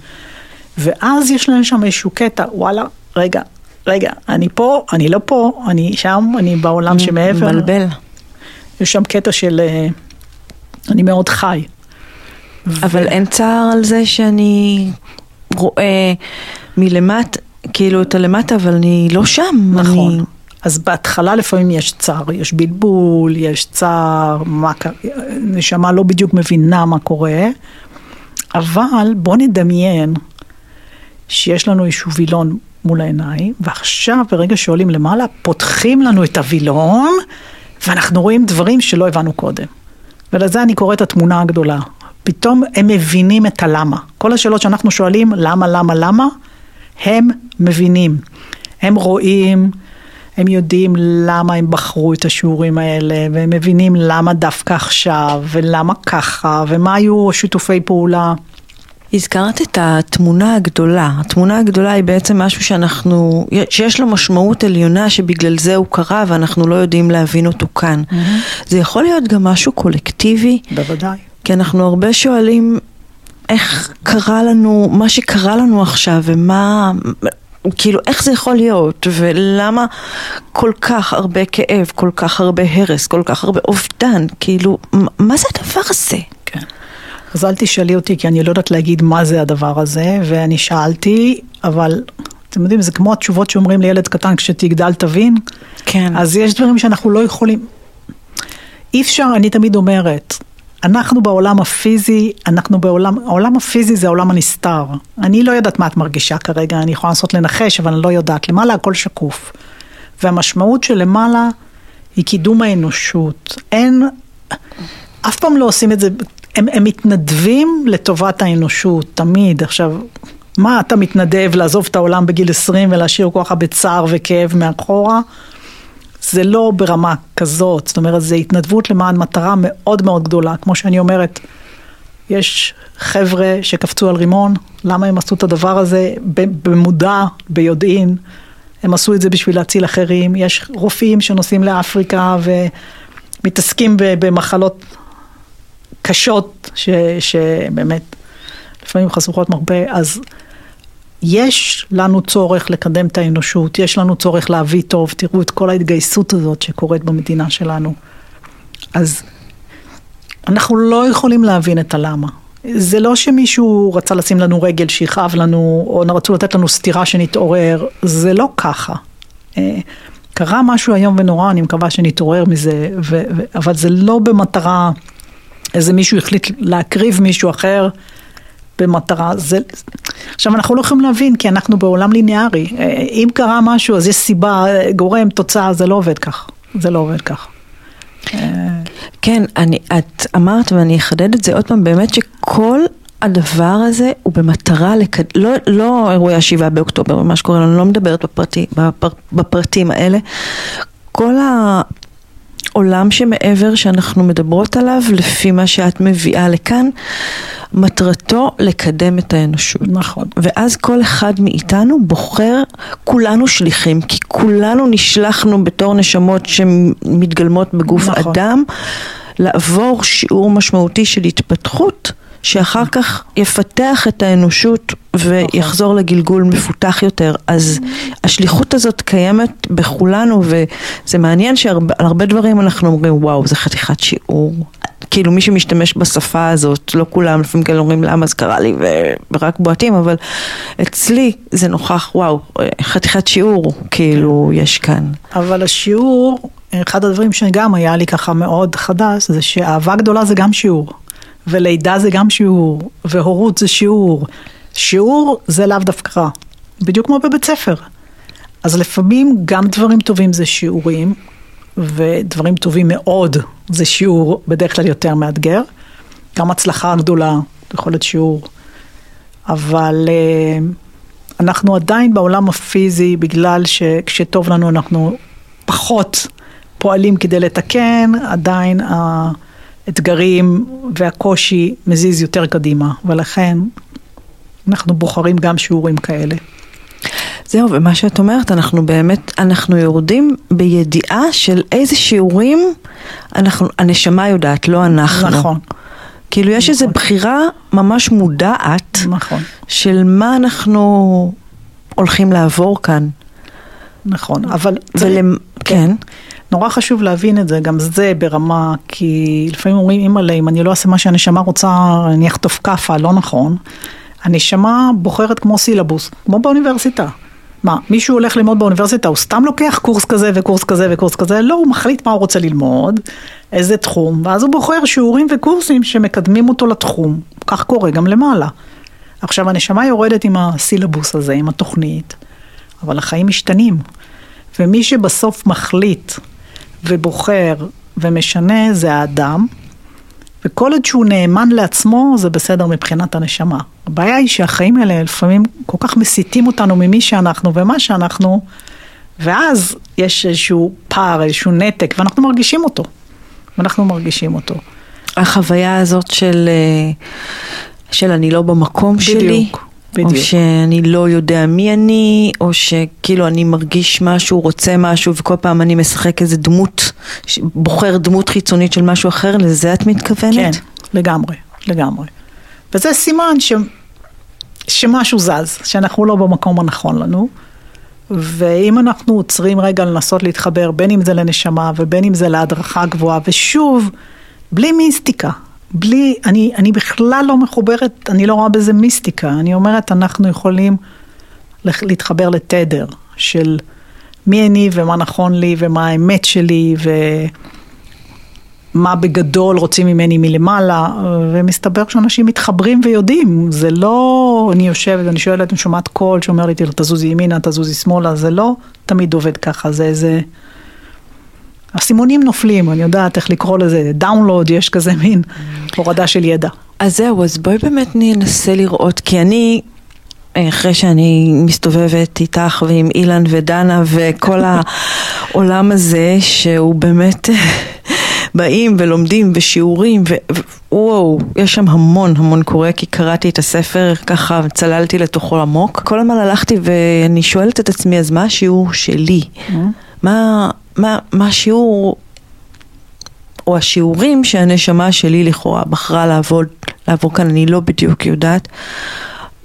ואז יש להם שם איזשהו קטע, וואלה, רגע, רגע, אני פה, אני לא פה, אני שם, אני בעולם שמעבר. מבלבל. יש שם קטע של, אה, אני מאוד חי. אבל ו... אין צער על זה שאני רואה מלמטה, כאילו את הלמטה, אבל אני לא שם. נכון. אני... אז בהתחלה לפעמים יש צער, יש בלבול, יש צער, מה, נשמה לא בדיוק מבינה מה קורה, אבל בוא נדמיין שיש לנו איזשהו וילון מול העיניים, ועכשיו ברגע שעולים למעלה פותחים לנו את הווילון, ואנחנו רואים דברים שלא הבנו קודם. ולזה אני קוראת התמונה הגדולה. פתאום הם מבינים את הלמה. כל השאלות שאנחנו שואלים, למה, למה, למה, הם מבינים. הם רואים הם יודעים למה הם בחרו את השיעורים האלה, והם mבינים למה דווקא עכשיו, ולמה ככה, ומה היו שיתופי פעולה. הזכרת את התמונה הגדולה. התמונה הגדולה היא בעצם משהו שאנחנו, שיש לו משמעות עליונה שבגלל זה הוא קרה ואנחנו לא יודעים להבין אותו כאן. Mm-hmm. זה יכול להיות גם משהו קולקטיבי. בוודאי. כי אנחנו הרבה שואלים איך קרה לנו, מה שקרה לנו עכשיו ומה, כאילו, איך זה יכול להיות, ולמה כל כך הרבה כאב, כל כך הרבה הרס, כל כך הרבה אובדן, כאילו, מה זה הדבר הזה? כן. אז אל תשאלי אותי, כי אני לא יודעת להגיד מה זה הדבר הזה, ואני שאלתי, אבל אתם יודעים, זה כמו התשובות שאומרים לילד קטן, כשתגדל תבין. כן. אז יש דברים שאנחנו לא יכולים... אי אפשר, אני תמיד אומרת, אנחנו בעולם הפיזי, אנחנו בעולם, העולם הפיזי זה העולם הנסתר. אני לא יודעת מה את מרגישה כרגע, אני יכולה לנסות לנחש, אבל אני לא יודעת. למעלה הכל שקוף. והמשמעות של למעלה היא קידום האנושות. אין, אף פעם לא עושים את זה, הם, הם מתנדבים לטובת האנושות, תמיד. עכשיו, מה אתה מתנדב לעזוב את העולם בגיל 20 ולהשאיר כל כך הרבה צער וכאב מאחורה? זה לא ברמה כזאת, זאת אומרת, זה התנדבות למען מטרה מאוד מאוד גדולה. כמו שאני אומרת, יש חבר'ה שקפצו על רימון, למה הם עשו את הדבר הזה? במודע, ביודעין, הם עשו את זה בשביל להציל אחרים, יש רופאים שנוסעים לאפריקה ומתעסקים במחלות קשות, ש, שבאמת לפעמים חשוכות מרפא, אז יש לנו צורך לקדם את האנושות, יש לנו צורך להביא טוב, תראו את כל ההתגייסות הזאת שקורית במדינה שלנו. אז אנחנו לא יכולים להבין את הלמה. זה לא שמישהו רצה לשים לנו רגל שיכאב לנו, או רצו לתת לנו סטירה שנתעורר, זה לא ככה. אה, קרה משהו איום ונורא, אני מקווה שנתעורר מזה, ו- ו- אבל זה לא במטרה, איזה מישהו החליט להקריב מישהו אחר במטרה, זה... עכשיו אנחנו לא יכולים להבין, כי אנחנו בעולם ליניארי, אה, אם קרה משהו אז יש סיבה, גורם, תוצאה, זה לא עובד כך, זה לא עובד כך. כן, אני, את אמרת ואני אחדד את זה עוד פעם, באמת שכל הדבר הזה הוא במטרה לקד... לא, לא אירועי השבעה באוקטובר ומה שקורה אני לא מדברת בפרטי, בפר, בפרטים האלה. כל העולם שמעבר שאנחנו מדברות עליו, לפי מה שאת מביאה לכאן, מטרתו לקדם את האנושות. נכון. ואז כל אחד מאיתנו בוחר, כולנו שליחים, כי כולנו נשלחנו בתור נשמות שמתגלמות בגוף נכון. אדם, לעבור שיעור משמעותי של התפתחות. שאחר כך יפתח את האנושות ויחזור לגלגול מפותח יותר. אז השליחות הזאת קיימת בכולנו וזה מעניין שעל הרבה דברים אנחנו אומרים וואו זה חתיכת שיעור. כאילו מי שמשתמש בשפה הזאת, לא כולם לפעמים כאלה אומרים למה זה קרה לי ורק בועטים, אבל אצלי זה נוכח וואו חתיכת שיעור כאילו יש כאן. אבל השיעור, אחד הדברים שגם היה לי ככה מאוד חדש זה שאהבה גדולה זה גם שיעור. ולידה זה גם שיעור, והורות זה שיעור. שיעור זה לאו דווקא רע, בדיוק כמו בבית ספר. אז לפעמים גם דברים טובים זה שיעורים, ודברים טובים מאוד זה שיעור בדרך כלל יותר מאתגר. גם הצלחה גדולה יכול להיות שיעור. אבל uh, אנחנו עדיין בעולם הפיזי, בגלל שכשטוב לנו אנחנו פחות פועלים כדי לתקן, עדיין ה... Uh, האתגרים והקושי מזיז יותר קדימה, ולכן אנחנו בוחרים גם שיעורים כאלה. זהו, ומה שאת אומרת, אנחנו באמת, אנחנו יורדים בידיעה של איזה שיעורים אנחנו, הנשמה יודעת, לא אנחנו. נכון. כאילו יש נכון. איזו בחירה ממש מודעת, נכון. של מה אנחנו הולכים לעבור כאן. נכון, אבל... ולמ... כן. כן. נורא חשוב להבין את זה, גם זה ברמה, כי לפעמים אומרים, אימא'לה, אם אני לא אעשה מה שהנשמה רוצה, אני אחטוף כאפה, לא נכון. הנשמה בוחרת כמו סילבוס, כמו באוניברסיטה. מה, מישהו הולך ללמוד באוניברסיטה, הוא סתם לוקח קורס כזה וקורס כזה וקורס כזה? לא, הוא מחליט מה הוא רוצה ללמוד, איזה תחום, ואז הוא בוחר שיעורים וקורסים שמקדמים אותו לתחום. כך קורה גם למעלה. עכשיו, הנשמה יורדת עם הסילבוס הזה, עם התוכנית, אבל החיים משתנים. ומי שבסוף מחליט ובוחר ומשנה זה האדם, וכל עוד שהוא נאמן לעצמו זה בסדר מבחינת הנשמה. הבעיה היא שהחיים האלה לפעמים כל כך מסיתים אותנו ממי שאנחנו ומה שאנחנו, ואז יש איזשהו פער, איזשהו נתק, ואנחנו מרגישים אותו. ואנחנו מרגישים אותו. החוויה הזאת של, אה, של אני לא במקום בדיוק. שלי. בדיוק. בדיוק. או שאני לא יודע מי אני, או שכאילו אני מרגיש משהו, רוצה משהו, וכל פעם אני משחק איזה דמות, בוחר דמות חיצונית של משהו אחר, לזה את מתכוונת? כן, לגמרי, לגמרי. וזה סימן ש... שמשהו זז, שאנחנו לא במקום הנכון לנו. ואם אנחנו עוצרים רגע לנסות להתחבר, בין אם זה לנשמה ובין אם זה להדרכה גבוהה, ושוב, בלי מיסטיקה, בלי, אני, אני בכלל לא מחוברת, אני לא רואה בזה מיסטיקה, אני אומרת, אנחנו יכולים להתחבר לתדר של מי אני ומה נכון לי ומה האמת שלי ומה בגדול רוצים ממני מלמעלה, ומסתבר שאנשים מתחברים ויודעים, זה לא, אני יושבת, אני שואלת, אני שומעת קול שאומר לי, תזוזי ימינה, תזוזי שמאלה, זה לא תמיד עובד ככה, זה איזה... הסימונים נופלים, אני יודעת איך לקרוא לזה, דאונלוד, יש כזה מין הורדה של ידע. אז זהו, אז בואי באמת ננסה לראות, כי אני, אחרי שאני מסתובבת איתך ועם אילן ודנה וכל העולם הזה, שהוא באמת באים ולומדים ושיעורים, ווואו, יש שם המון המון קורה, כי קראתי את הספר ככה, צללתי לתוכו עמוק. כל הזמן הלכתי ואני שואלת את עצמי, אז מה השיעור שלי? Mm-hmm. מה... מה, מה השיעור או השיעורים שהנשמה שלי לכאורה בחרה לעבוד, לעבור כאן, אני לא בדיוק יודעת.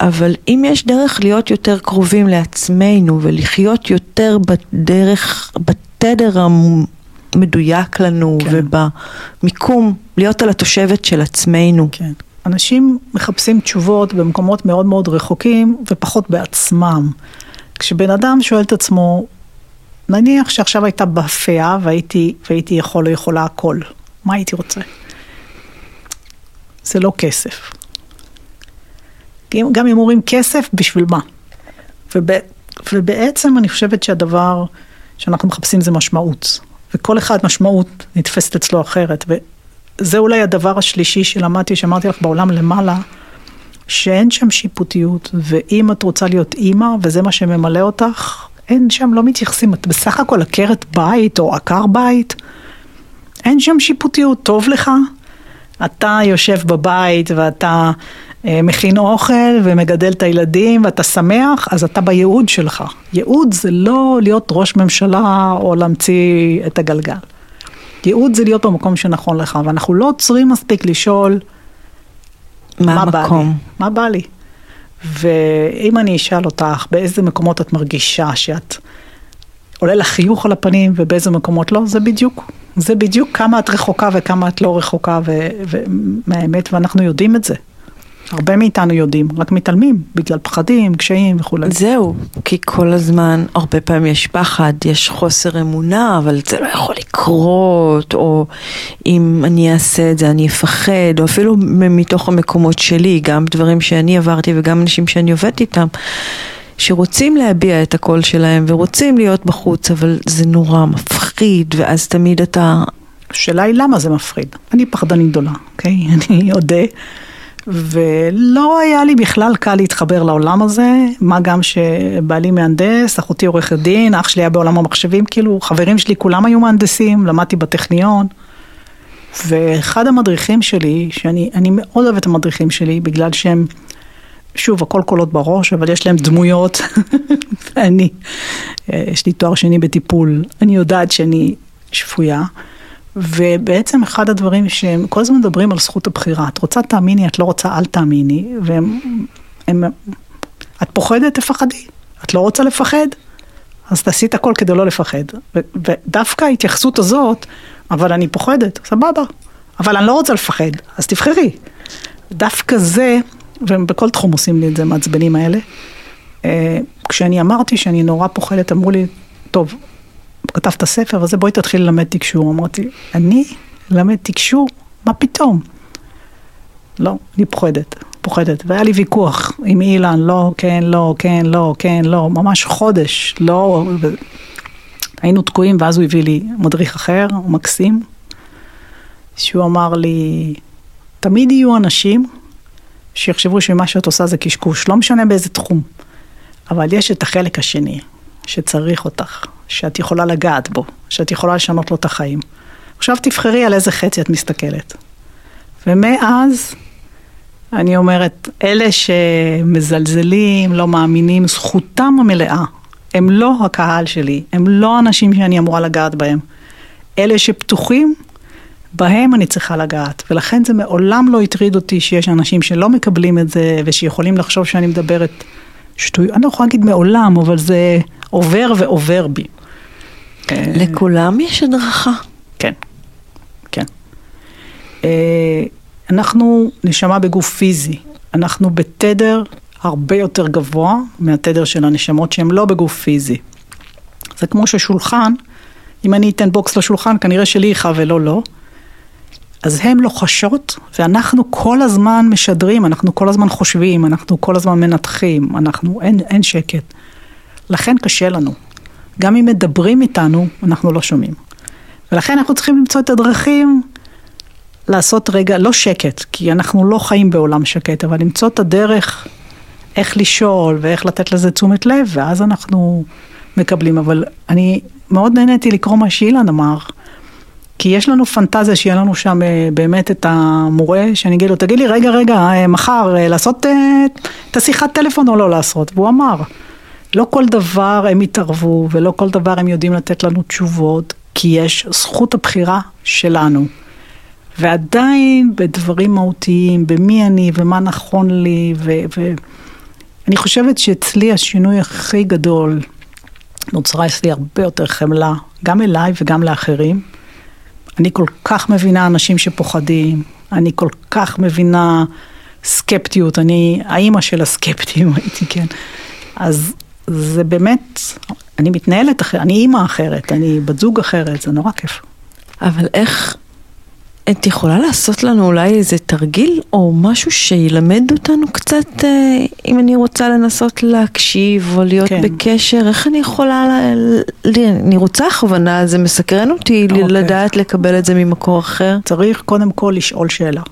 אבל אם יש דרך להיות יותר קרובים לעצמנו ולחיות יותר בדרך, בתדר המדויק לנו כן. ובמיקום, להיות על התושבת של עצמנו. כן. אנשים מחפשים תשובות במקומות מאוד מאוד רחוקים ופחות בעצמם. כשבן אדם שואל את עצמו, נניח שעכשיו הייתה באפייה והייתי, והייתי יכול או יכולה הכל, מה הייתי רוצה? זה לא כסף. גם אם אומרים כסף, בשביל מה? וב, ובעצם אני חושבת שהדבר שאנחנו מחפשים זה משמעות. וכל אחד משמעות נתפסת אצלו אחרת. וזה אולי הדבר השלישי שלמדתי, שאמרתי לך בעולם למעלה, שאין שם שיפוטיות, ואם את רוצה להיות אימא, וזה מה שממלא אותך, אין שם, לא מתייחסים, את בסך הכל עקרת בית או עקר בית, אין שם שיפוטיות, טוב לך, אתה יושב בבית ואתה אה, מכין אוכל ומגדל את הילדים ואתה שמח, אז אתה בייעוד שלך. ייעוד זה לא להיות ראש ממשלה או להמציא את הגלגל. ייעוד זה להיות במקום שנכון לך, ואנחנו לא עוצרים מספיק לשאול מה, מה המקום. בא לי, מה בא לי. ואם אני אשאל אותך באיזה מקומות את מרגישה שאת עולה לך חיוך על הפנים ובאיזה מקומות לא, זה בדיוק, זה בדיוק כמה את רחוקה וכמה את לא רחוקה מהאמת ואנחנו יודעים את זה. הרבה מאיתנו יודעים, רק מתעלמים בגלל פחדים, קשיים וכולי. זהו, כי כל הזמן, הרבה פעמים יש פחד, יש חוסר אמונה, אבל זה לא יכול לקרות, או אם אני אעשה את זה אני אפחד, או אפילו מתוך המקומות שלי, גם דברים שאני עברתי וגם אנשים שאני עובדת איתם. שרוצים להביע את הקול שלהם ורוצים להיות בחוץ, אבל זה נורא מפחיד, ואז תמיד אתה... השאלה היא למה זה מפחיד. אני פחדנית גדולה, אוקיי? אני אודה. ולא היה לי בכלל קל להתחבר לעולם הזה, מה גם שבעלי מהנדס, אחותי עורכת דין, אח שלי היה בעולם המחשבים, כאילו חברים שלי כולם היו מהנדסים, למדתי בטכניון. ואחד המדריכים שלי, שאני מאוד אוהבת את המדריכים שלי, בגלל שהם, שוב, הכל קולות בראש, אבל יש להם דמויות, ואני, יש לי תואר שני בטיפול, אני יודעת שאני שפויה. ובעצם אחד הדברים שהם כל הזמן מדברים על זכות הבחירה, את רוצה תאמיני, את לא רוצה אל תאמיני, והם, הם, את פוחדת, תפחדי, את לא רוצה לפחד, אז תעשי את הכל כדי לא לפחד. ו, ודווקא ההתייחסות הזאת, אבל אני פוחדת, סבבה, אבל אני לא רוצה לפחד, אז תבחרי. דווקא זה, ובכל תחום עושים לי את זה, מעצבנים האלה, אה, כשאני אמרתי שאני נורא פוחדת, אמרו לי, טוב, כתבת ספר וזה, בואי תתחיל ללמד תקשור. אמרתי, אני ללמד תקשור? מה פתאום? לא, אני פוחדת, פוחדת. והיה לי ויכוח עם אילן, לא, כן, לא, כן, לא, כן, לא, ממש חודש, לא. ו... היינו תקועים, ואז הוא הביא לי מדריך אחר, מקסים, שהוא אמר לי, תמיד יהיו אנשים שיחשבו שמה שאת עושה זה קשקוש, לא משנה באיזה תחום, אבל יש את החלק השני, שצריך אותך, שאת יכולה לגעת בו, שאת יכולה לשנות לו את החיים. עכשיו תבחרי על איזה חצי את מסתכלת. ומאז, אני אומרת, אלה שמזלזלים, לא מאמינים, זכותם המלאה. הם לא הקהל שלי, הם לא האנשים שאני אמורה לגעת בהם. אלה שפתוחים, בהם אני צריכה לגעת. ולכן זה מעולם לא הטריד אותי שיש אנשים שלא מקבלים את זה, ושיכולים לחשוב שאני מדברת שטויות. אני לא יכולה להגיד מעולם, אבל זה עובר ועובר בי. לכולם יש הדרכה. כן, כן. אה, אנחנו נשמה בגוף פיזי, אנחנו בתדר הרבה יותר גבוה מהתדר של הנשמות שהן לא בגוף פיזי. זה כמו ששולחן, אם אני אתן בוקס לשולחן, כנראה שלי יכאב ולא לא. אז הן לוחשות, ואנחנו כל הזמן משדרים, אנחנו כל הזמן חושבים, אנחנו כל הזמן מנתחים, אנחנו, אין, אין שקט. לכן קשה לנו. גם אם מדברים איתנו, אנחנו לא שומעים. ולכן אנחנו צריכים למצוא את הדרכים לעשות רגע, לא שקט, כי אנחנו לא חיים בעולם שקט, אבל למצוא את הדרך איך לשאול ואיך לתת לזה תשומת לב, ואז אנחנו מקבלים. אבל אני מאוד נהניתי לקרוא מה שאילן אמר, כי יש לנו פנטזיה שיהיה לנו שם אה, באמת את המורה, שאני אגיד לו, תגיד לי, רגע, רגע, אה, מחר אה, לעשות את השיחת טלפון או לא לעשות? והוא אמר, לא כל דבר הם יתערבו ולא כל דבר הם יודעים לתת לנו תשובות, כי יש זכות הבחירה שלנו. ועדיין בדברים מהותיים, במי אני ומה נכון לי, ואני חושבת שאצלי השינוי הכי גדול, נוצרה אצלי הרבה יותר חמלה, גם אליי וגם לאחרים. אני כל כך מבינה אנשים שפוחדים, אני כל כך מבינה סקפטיות, אני האימא של הסקפטים הייתי, כן. אז זה באמת, אני מתנהלת אחרת, אני אימא אחרת, אני בת זוג אחרת, זה נורא כיף. אבל איך, את יכולה לעשות לנו אולי איזה תרגיל או משהו שילמד אותנו קצת, אה, אם אני רוצה לנסות להקשיב או להיות כן. בקשר, איך אני יכולה, ל... אני רוצה הכוונה, זה מסקרן אותי אוקיי. לדעת לקבל את זה ממקור אחר. צריך קודם כל לשאול שאלה.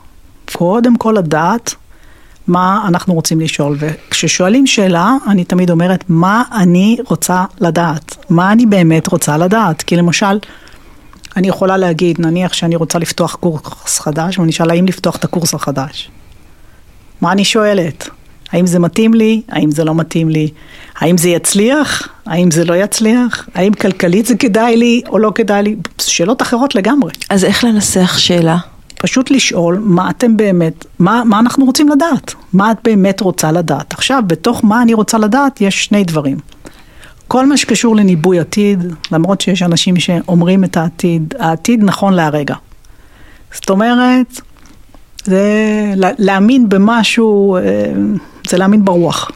קודם כל לדעת מה אנחנו רוצים לשאול, וכששואלים שאלה, אני תמיד אומרת, מה אני רוצה לדעת? מה אני באמת רוצה לדעת? כי למשל, אני יכולה להגיד, נניח שאני רוצה לפתוח קורס חדש, ואני אשאל האם לפתוח את הקורס החדש. מה אני שואלת? האם זה מתאים לי? האם זה לא מתאים לי? האם זה יצליח? האם זה לא יצליח? האם כלכלית זה כדאי לי או לא כדאי לי? שאלות אחרות לגמרי. אז איך לנסח שאלה? פשוט לשאול מה אתם באמת, מה, מה אנחנו רוצים לדעת, מה את באמת רוצה לדעת. עכשיו, בתוך מה אני רוצה לדעת, יש שני דברים. כל מה שקשור לניבוי עתיד, למרות שיש אנשים שאומרים את העתיד, העתיד נכון להרגע. זאת אומרת, זה להאמין במשהו, אה, זה להאמין ברוח.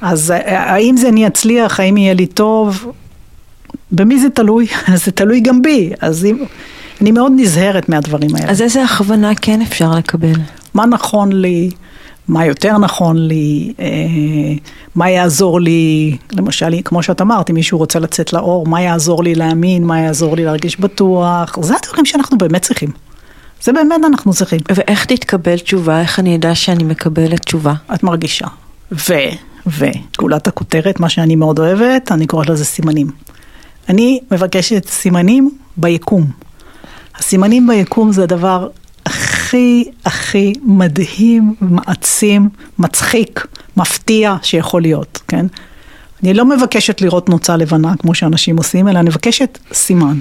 אז אה, האם זה אני אצליח, האם יהיה לי טוב, במי זה תלוי? זה תלוי גם בי. אז אם... אני מאוד נזהרת מהדברים האלה. אז איזה הכוונה כן אפשר לקבל? מה נכון לי, מה יותר נכון לי, אה, מה יעזור לי, למשל, כמו שאת אמרת, אם מישהו רוצה לצאת לאור, מה יעזור לי להאמין, מה יעזור לי להרגיש בטוח, זה הדברים שאנחנו באמת צריכים. זה באמת אנחנו צריכים. ואיך תתקבל תשובה? איך אני אדע שאני מקבלת תשובה? את מרגישה. ו, ו, גולת הכותרת, מה שאני מאוד אוהבת, אני קוראת לזה סימנים. אני מבקשת סימנים ביקום. הסימנים ביקום זה הדבר הכי הכי מדהים, מעצים, מצחיק, מפתיע שיכול להיות, כן? אני לא מבקשת לראות נוצה לבנה כמו שאנשים עושים, אלא אני מבקשת סימן.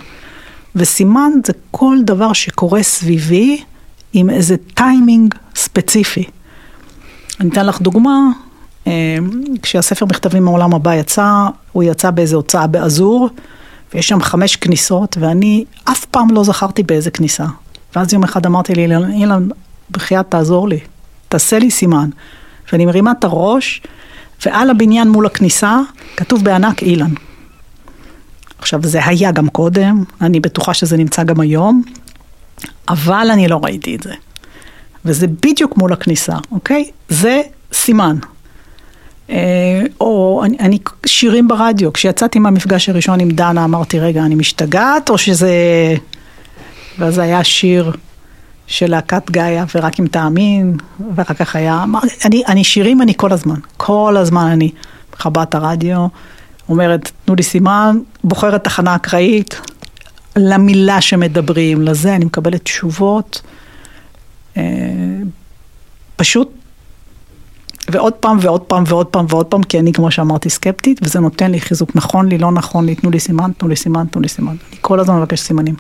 וסימן זה כל דבר שקורה סביבי עם איזה טיימינג ספציפי. אני אתן לך דוגמה, אה, כשהספר מכתבים מעולם הבא יצא, הוא יצא באיזה הוצאה באזור. ויש שם חמש כניסות, ואני אף פעם לא זכרתי באיזה כניסה. ואז יום אחד אמרתי לי, אילן, בחייאת תעזור לי, תעשה לי סימן. ואני מרימה את הראש, ועל הבניין מול הכניסה כתוב בענק אילן. עכשיו, זה היה גם קודם, אני בטוחה שזה נמצא גם היום, אבל אני לא ראיתי את זה. וזה בדיוק מול הכניסה, אוקיי? זה סימן. אה, או אני, אני, שירים ברדיו, כשיצאתי מהמפגש הראשון עם דנה אמרתי רגע אני משתגעת? או שזה... ואז היה שיר של להקת גאיה ורק אם תאמין ואחר כך היה, אני, אני שירים אני כל הזמן, כל הזמן אני מכבה את הרדיו, אומרת תנו לי סימן, בוחרת תחנה אקראית למילה שמדברים, לזה אני מקבלת תשובות, אה, פשוט ועוד פעם ועוד פעם ועוד פעם ועוד פעם, כי אני כמו שאמרתי סקפטית, וזה נותן לי חיזוק, נכון לי, לא נכון לי, תנו לי סימן, תנו לי סימן, תנו לי סימן. אני כל הזמן מבקש סימנים.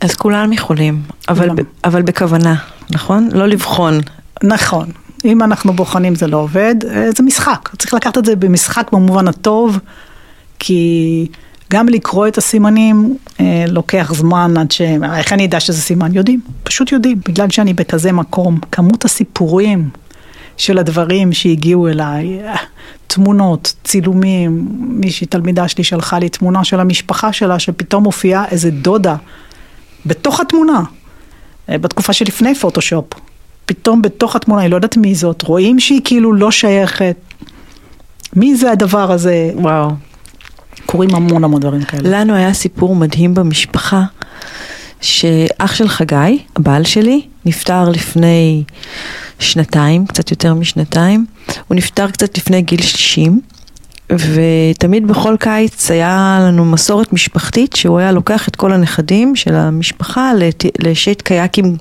אז כולם יכולים, אבל, ב, אבל בכוונה, נכון? לא לבחון. נכון. אם אנחנו בוחנים זה לא עובד, אה, זה משחק. צריך לקחת את זה במשחק במובן הטוב, כי גם לקרוא את הסימנים אה, לוקח זמן עד ש... איך אני אדע שזה סימן? יודעים, פשוט יודעים. בגלל שאני בכזה מקום, כמות הסיפורים של הדברים שהגיעו אליי, תמונות, צילומים, מישהי, תלמידה שלי שלחה לי תמונה של המשפחה שלה, שפתאום מופיעה איזה דודה בתוך התמונה, אה, בתקופה שלפני פוטושופ. פתאום בתוך התמונה, אני לא יודעת מי זאת, רואים שהיא כאילו לא שייכת. מי זה הדבר הזה? וואו. קורים המון המון דברים כאלה. לנו היה סיפור מדהים במשפחה, שאח של חגי, הבעל שלי, נפטר לפני שנתיים, קצת יותר משנתיים. הוא נפטר קצת לפני גיל 60, ותמיד בכל קיץ היה לנו מסורת משפחתית שהוא היה לוקח את כל הנכדים של המשפחה לשייט קייקים.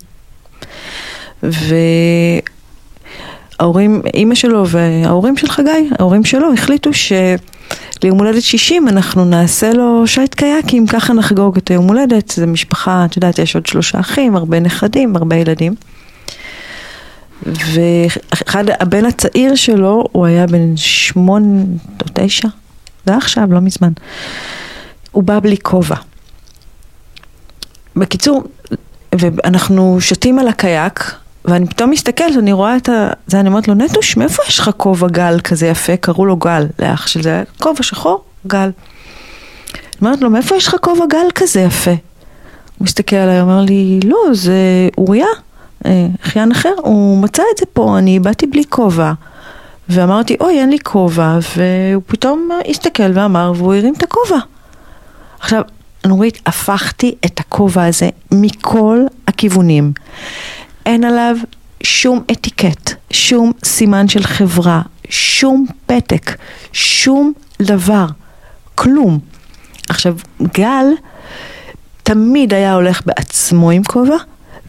ההורים, אימא שלו וההורים של חגי, ההורים שלו החליטו שליום הולדת 60 אנחנו נעשה לו שייט קייקים, ככה נחגוג את היום הולדת, זה משפחה, את יודעת, יש עוד שלושה אחים, הרבה נכדים, הרבה ילדים. ואחד, הבן הצעיר שלו, הוא היה בן שמונה או תשע, זה עכשיו, לא מזמן. הוא בא בלי כובע. בקיצור, ואנחנו שתים על הקייק, ואני פתאום מסתכלת, אני רואה את ה... זה, אני אומרת לו, נטוש, מאיפה יש לך כובע גל כזה יפה? קראו לו גל, לאח של זה, כובע שחור, גל. אני אומרת לו, מאיפה יש לך כובע גל כזה יפה? הוא מסתכל עליי, אומר לי, לא, זה אוריה, אחיין אחר, הוא מצא את זה פה, אני באתי בלי כובע. ואמרתי, אוי, אין לי כובע, והוא פתאום הסתכל ואמר, והוא הרים את הכובע. עכשיו, נורית, הפכתי את הכובע הזה מכל הכיוונים. אין עליו שום אתיקט, שום סימן של חברה, שום פתק, שום דבר, כלום. עכשיו, גל תמיד היה הולך בעצמו עם כובע,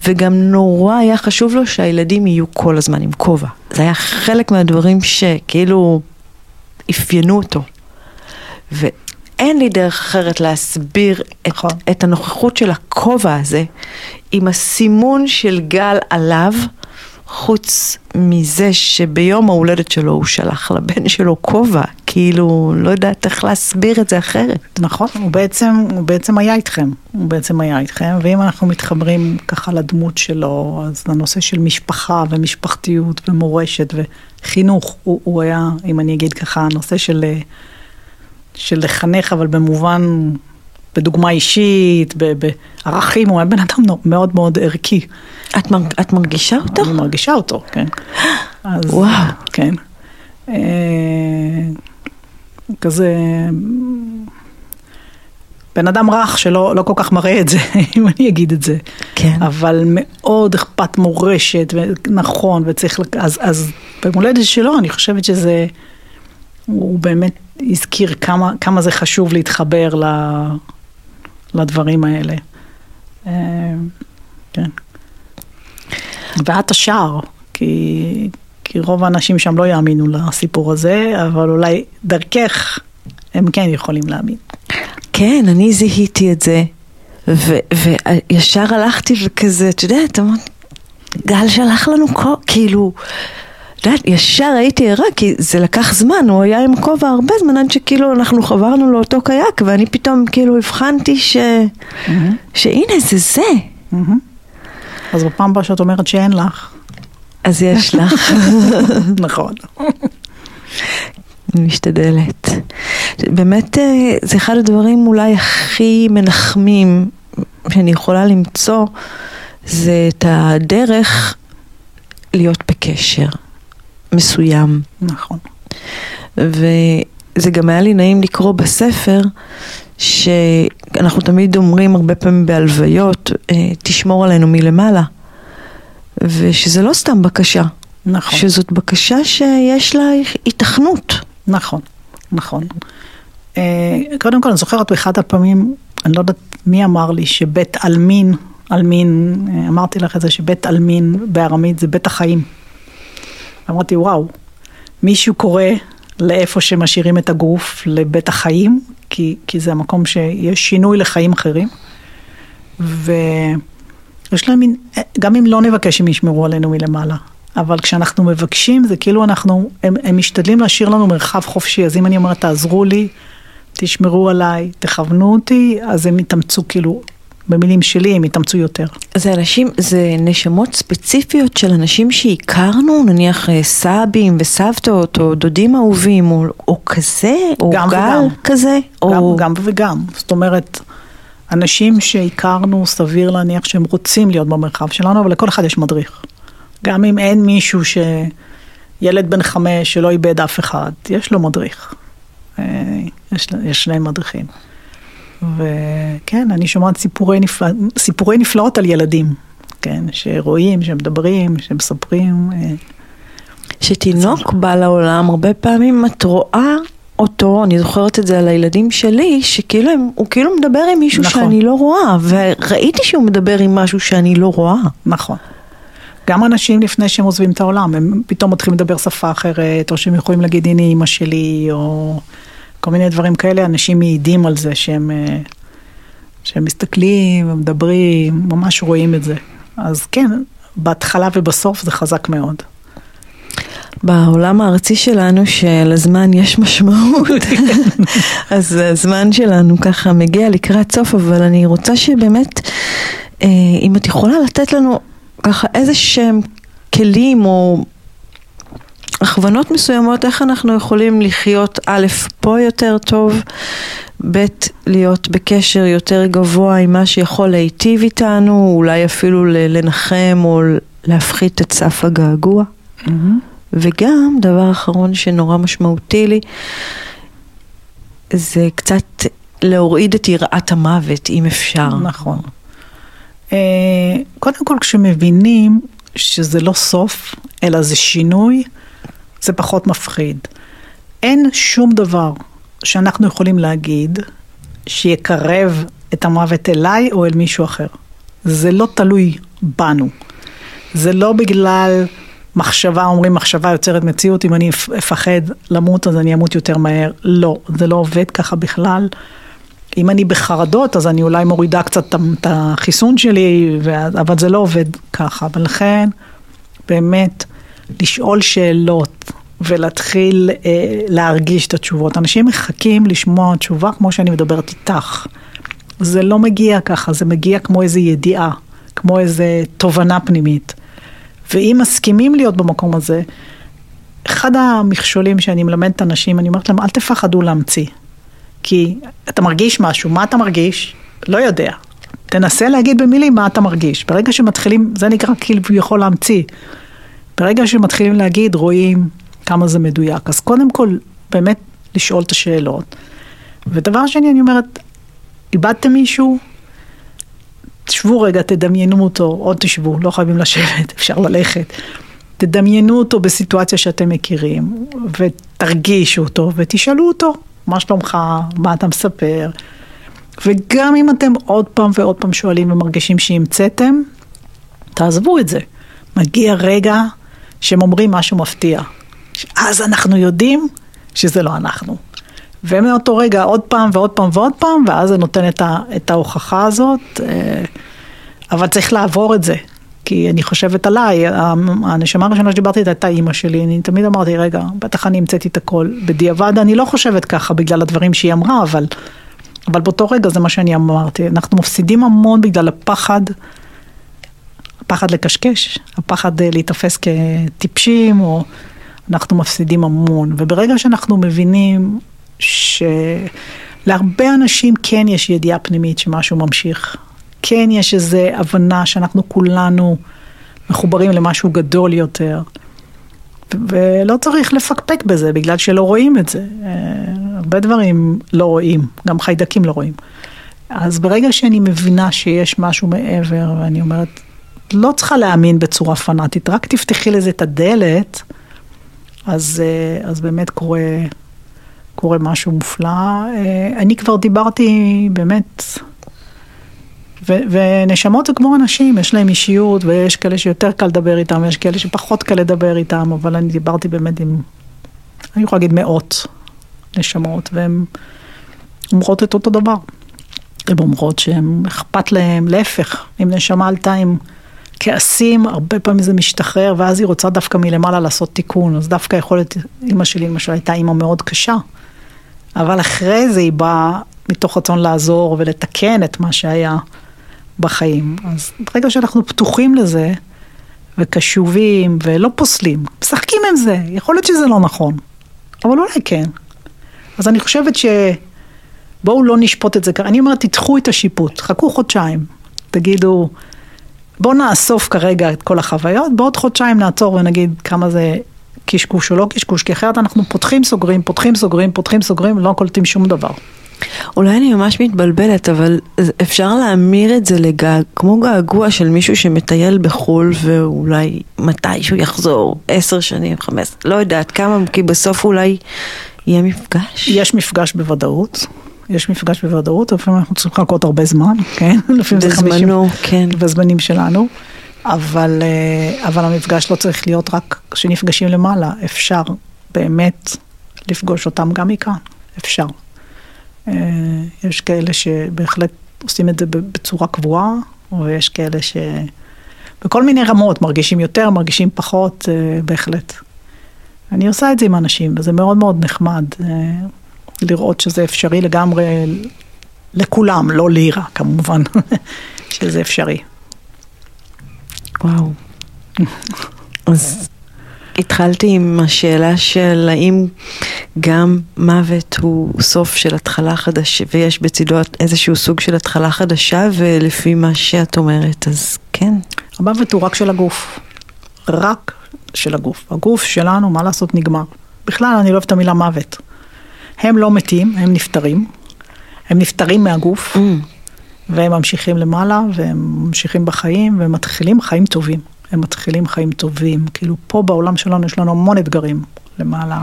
וגם נורא היה חשוב לו שהילדים יהיו כל הזמן עם כובע. זה היה חלק מהדברים שכאילו אפיינו אותו. ואין לי דרך אחרת להסביר את, נכון. את הנוכחות של הכובע הזה עם הסימון של גל עליו, חוץ מזה שביום ההולדת שלו הוא שלח לבן שלו כובע, כאילו, לא יודעת איך להסביר את זה אחרת. נכון, הוא בעצם, הוא בעצם היה איתכם, הוא בעצם היה איתכם, ואם אנחנו מתחברים ככה לדמות שלו, אז לנושא של משפחה ומשפחתיות ומורשת וחינוך, הוא, הוא היה, אם אני אגיד ככה, הנושא של, של לחנך, אבל במובן, בדוגמה אישית, בערכים, הוא היה בן אדם מאוד מאוד ערכי. את, מרג, את מרגישה אותו? אני מרגישה אותו, כן. אז, וואו. כן. אה, כזה, בן אדם רך שלא לא כל כך מראה את זה, אם אני אגיד את זה. כן. אבל מאוד אכפת מורשת, ונכון, וצריך, אז, אז במולדת שלו, אני חושבת שזה, הוא באמת הזכיר כמה, כמה זה חשוב להתחבר ל, לדברים האלה. אה, כן. ואת השער, כי, כי רוב האנשים שם לא יאמינו לסיפור הזה, אבל אולי דרכך הם כן יכולים להאמין. כן, אני זיהיתי את זה, וישר הלכתי וכזה, את יודעת, גל שלח לנו כובע, כאילו, יודעת, ישר הייתי ערה, כי זה לקח זמן, הוא היה עם כובע הרבה זמן עד שכאילו אנחנו חברנו לאותו קייק, ואני פתאום כאילו הבחנתי ש... שהנה זה זה, מהמם. אז בפעם הבאה שאת אומרת שאין לך, אז יש לך, נכון. אני משתדלת. באמת, אה, זה אחד הדברים אולי הכי מנחמים שאני יכולה למצוא, זה את הדרך להיות בקשר מסוים. נכון. וזה גם היה לי נעים לקרוא בספר, שאנחנו תמיד אומרים הרבה פעמים בהלוויות, אה, תשמור עלינו מלמעלה. ושזה לא סתם בקשה, נכון. שזאת בקשה שיש לה היתכנות. נכון, נכון. אה, קודם כל, אני זוכרת באחד הפעמים, אני לא יודעת מי אמר לי שבית עלמין, עלמין, אה, אמרתי לך את זה, שבית עלמין בארמית זה בית החיים. אמרתי, וואו, מישהו קורא לאיפה שמשאירים את הגוף לבית החיים, כי, כי זה המקום שיש שינוי לחיים אחרים. ויש להם מין, גם אם לא נבקש שהם ישמרו עלינו מלמעלה, אבל כשאנחנו מבקשים זה כאילו אנחנו, הם, הם משתדלים להשאיר לנו מרחב חופשי, אז אם אני אומרת תעזרו לי, תשמרו עליי, תכוונו אותי, אז הם יתאמצו כאילו, במילים שלי הם יתאמצו יותר. זה אנשים, זה נשמות ספציפיות של אנשים שהכרנו, נניח אה, סבים וסבתות, או דודים אהובים, או, או כזה, או גם גל וגם. כזה, או... גם, גם וגם, זאת אומרת, אנשים שהכרנו, סביר להניח שהם רוצים להיות במרחב שלנו, אבל לכל אחד יש מדריך. גם אם אין מישהו ש... ילד בן חמש שלא איבד אף אחד, יש לו מדריך. אה, יש, יש שני מדריכים. וכן, אני שומעת סיפורי, נפלא, סיפורי נפלאות על ילדים, כן, שרואים, שמדברים, שמספרים. אה, שתינוק בא לעולם, הרבה פעמים את רואה אותו, אני זוכרת את זה על הילדים שלי, שכאילו הם, הוא כאילו מדבר עם מישהו נכון. שאני לא רואה, וראיתי שהוא מדבר עם משהו שאני לא רואה. נכון. גם אנשים לפני שהם עוזבים את העולם, הם פתאום מתחילים לדבר שפה אחרת, או שהם יכולים להגיד הנה אימא שלי, או כל מיני דברים כאלה, אנשים מעידים על זה שהם, אה, שהם מסתכלים ומדברים, ממש רואים את זה. אז כן, בהתחלה ובסוף זה חזק מאוד. בעולם הארצי שלנו שלזמן יש משמעות, אז הזמן שלנו ככה מגיע לקראת סוף, אבל אני רוצה שבאמת, אה, אם את יכולה לתת לנו ככה איזה שהם כלים או הכוונות מסוימות, איך אנחנו יכולים לחיות א', פה יותר טוב, ב', להיות בקשר יותר גבוה עם מה שיכול להיטיב איתנו, אולי אפילו לנחם או להפחית את סף הגעגוע. Mm-hmm. וגם, דבר אחרון שנורא משמעותי לי, זה קצת להוריד את יראת המוות, אם אפשר. נכון. אה, קודם כל, כשמבינים שזה לא סוף, אלא זה שינוי, זה פחות מפחיד. אין שום דבר שאנחנו יכולים להגיד שיקרב את המוות אליי או אל מישהו אחר. זה לא תלוי בנו. זה לא בגלל מחשבה, אומרים מחשבה יוצרת מציאות, אם אני אפחד למות אז אני אמות יותר מהר. לא, זה לא עובד ככה בכלל. אם אני בחרדות אז אני אולי מורידה קצת את החיסון שלי, אבל זה לא עובד ככה. ולכן באמת לשאול שאלות ולהתחיל אה, להרגיש את התשובות. אנשים מחכים לשמוע תשובה כמו שאני מדברת איתך. זה לא מגיע ככה, זה מגיע כמו איזו ידיעה, כמו איזו תובנה פנימית. ואם מסכימים להיות במקום הזה, אחד המכשולים שאני מלמדת אנשים, אני אומרת להם, אל תפחדו להמציא. כי אתה מרגיש משהו, מה אתה מרגיש? לא יודע. תנסה להגיד במילים מה אתה מרגיש. ברגע שמתחילים, זה נקרא כאילו יכול להמציא. ברגע שמתחילים להגיד, רואים כמה זה מדויק. אז קודם כל, באמת לשאול את השאלות. ודבר שני, אני אומרת, איבדתם מישהו? תשבו רגע, תדמיינו אותו, עוד תשבו, לא חייבים לשבת, אפשר ללכת. תדמיינו אותו בסיטואציה שאתם מכירים, ותרגישו אותו, ותשאלו אותו, מה שלומך, מה אתה מספר. וגם אם אתם עוד פעם ועוד פעם שואלים ומרגישים שהמצאתם, תעזבו את זה. מגיע רגע שהם אומרים משהו מפתיע. אז אנחנו יודעים שזה לא אנחנו. ומאותו רגע עוד פעם ועוד פעם ועוד פעם, ואז זה נותן את, ה, את ההוכחה הזאת, אה, אבל צריך לעבור את זה. כי אני חושבת עליי, הנשמה הראשונה שדיברתי איתה הייתה אימא שלי, אני תמיד אמרתי, רגע, בטח אני המצאתי את הכל. בדיעבד אני לא חושבת ככה בגלל הדברים שהיא אמרה, אבל, אבל באותו רגע זה מה שאני אמרתי. אנחנו מפסידים המון בגלל הפחד, הפחד לקשקש, הפחד אה, להיתפס כטיפשים, או אנחנו מפסידים המון. וברגע שאנחנו מבינים שלהרבה אנשים כן יש ידיעה פנימית שמשהו ממשיך. כן יש איזו הבנה שאנחנו כולנו מחוברים למשהו גדול יותר. ולא צריך לפקפק בזה בגלל שלא רואים את זה. אה, הרבה דברים לא רואים, גם חיידקים לא רואים. אז ברגע שאני מבינה שיש משהו מעבר, ואני אומרת, לא צריכה להאמין בצורה פנאטית, רק תפתחי לזה את הדלת, אז, אה, אז באמת קורה, קורה משהו מופלא. אה, אני כבר דיברתי באמת, ו- ונשמות זה כמו אנשים, יש להם אישיות ויש כאלה שיותר קל לדבר איתם, ויש כאלה שפחות קל לדבר איתם, אבל אני דיברתי באמת עם, אני יכולה להגיד מאות נשמות, והן אומרות את אותו דבר. הן אומרות שהן אכפת להן, להפך, אם נשמה עלתה עם כעסים, הרבה פעמים זה משתחרר, ואז היא רוצה דווקא מלמעלה לעשות תיקון, אז דווקא יכולת, אימא שלי למשל הייתה אימא מאוד קשה. אבל אחרי זה היא באה מתוך רצון לעזור ולתקן את מה שהיה בחיים. אז ברגע שאנחנו פתוחים לזה, וקשובים, ולא פוסלים, משחקים עם זה, יכול להיות שזה לא נכון, אבל אולי כן. אז אני חושבת ש... בואו לא נשפוט את זה ככה. אני אומרת, תדחו את השיפוט, חכו חודשיים. תגידו, בואו נאסוף כרגע את כל החוויות, בעוד חודשיים נעצור ונגיד כמה זה קשקוש או לא קשקוש, כי אחרת אנחנו פותחים סוגרים, פותחים סוגרים, פותחים סוגרים, ולא קולטים שום דבר. אולי אני ממש מתבלבלת, אבל אפשר להמיר את זה לגע... כמו געגוע של מישהו שמטייל בחו"ל ואולי מתישהו יחזור, עשר שנים, חמש, לא יודעת כמה, כי בסוף אולי יהיה מפגש. יש מפגש בוודאות. יש מפגש בוודאות, לפעמים אנחנו צריכים לחכות הרבה זמן, כן? בזמנו, כן. בזמנים שלנו. אבל, אה, אבל המפגש לא צריך להיות רק כשנפגשים למעלה, אפשר באמת לפגוש אותם גם מכאן, אפשר. אה, יש כאלה שבהחלט עושים את זה בצורה קבועה, ויש כאלה שבכל מיני רמות, מרגישים יותר, מרגישים פחות, אה, בהחלט. אני עושה את זה עם אנשים, וזה מאוד מאוד נחמד לראות שזה אפשרי לגמרי לכולם, לא לירה כמובן, שזה אפשרי. וואו. אז התחלתי עם השאלה של האם גם מוות הוא סוף של התחלה חדשה, ויש בצידו איזשהו סוג של התחלה חדשה, ולפי מה שאת אומרת, אז כן. המוות הוא רק של הגוף. רק של הגוף. הגוף שלנו, מה לעשות, נגמר. בכלל, אני לא אוהבת את המילה מוות. הם לא מתים, הם נפטרים. הם נפטרים מהגוף. Mm. והם ממשיכים למעלה, והם ממשיכים בחיים, והם מתחילים חיים טובים. הם מתחילים חיים טובים. כאילו, פה בעולם שלנו יש לנו המון אתגרים למעלה.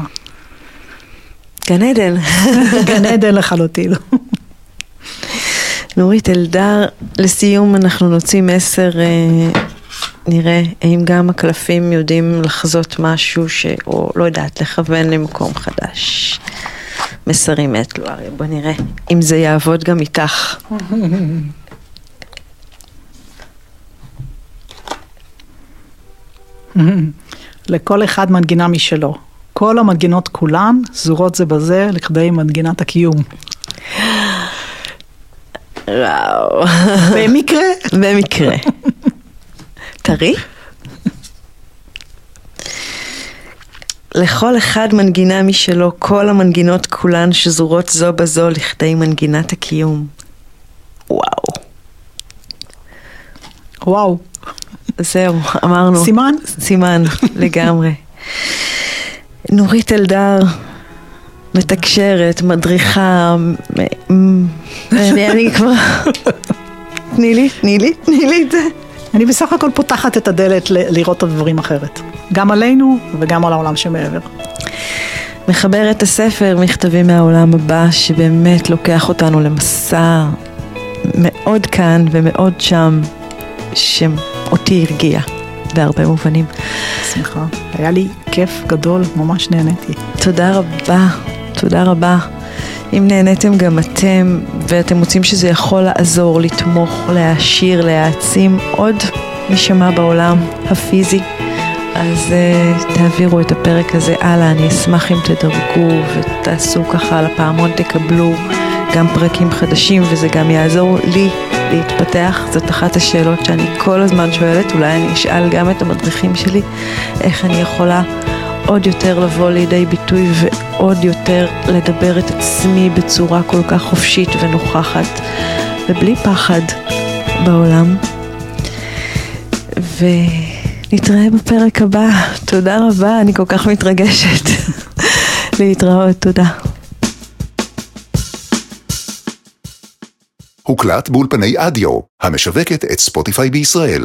גן עדן. גן עדן לחלוטין. נורית אלדר, לסיום אנחנו נוציא מסר, אה, נראה האם גם הקלפים יודעים לחזות משהו, ש... או לא יודעת, לכוון למקום חדש. מסרים מאת לואריה, בוא נראה אם זה יעבוד גם איתך. לכל אחד מנגינה משלו. כל המנגינות כולן זורות זה בזה לכדי מנגינת הקיום. וואו. במקרה? במקרה. טרי? לכל אחד מנגינה משלו, כל המנגינות כולן שזורות זו בזו לכדי מנגינת הקיום. וואו. וואו. זהו, אמרנו. סימן? סימן, לגמרי. נורית אלדר, מתקשרת, מדריכה, אני, כבר... תני לי, תני לי, תני לי את זה. אני בסך הכל פותחת את הדלת ל- לראות את הדברים אחרת. גם עלינו וגם על העולם שמעבר. מחבר את הספר מכתבים מהעולם הבא, שבאמת לוקח אותנו למסע מאוד כאן ומאוד שם, שאותי הרגיע בהרבה מובנים. שמחה. היה לי כיף גדול, ממש נהניתי. תודה רבה, תודה רבה. אם נהניתם גם אתם, ואתם מוצאים שזה יכול לעזור, לתמוך, להעשיר, להעצים עוד נשמה בעולם הפיזי, אז uh, תעבירו את הפרק הזה הלאה, אני אשמח אם תדרגו ותעשו ככה על הפעמון, תקבלו גם פרקים חדשים וזה גם יעזור לי להתפתח. זאת אחת השאלות שאני כל הזמן שואלת, אולי אני אשאל גם את המדריכים שלי, איך אני יכולה עוד יותר לבוא לידי ביטוי ועוד יותר לדבר את עצמי בצורה כל כך חופשית ונוכחת ובלי פחד בעולם. ונתראה בפרק הבא. תודה רבה, אני כל כך מתרגשת. להתראות, תודה. הוקלט באולפני אדיו, המשווקת את ספוטיפיי בישראל.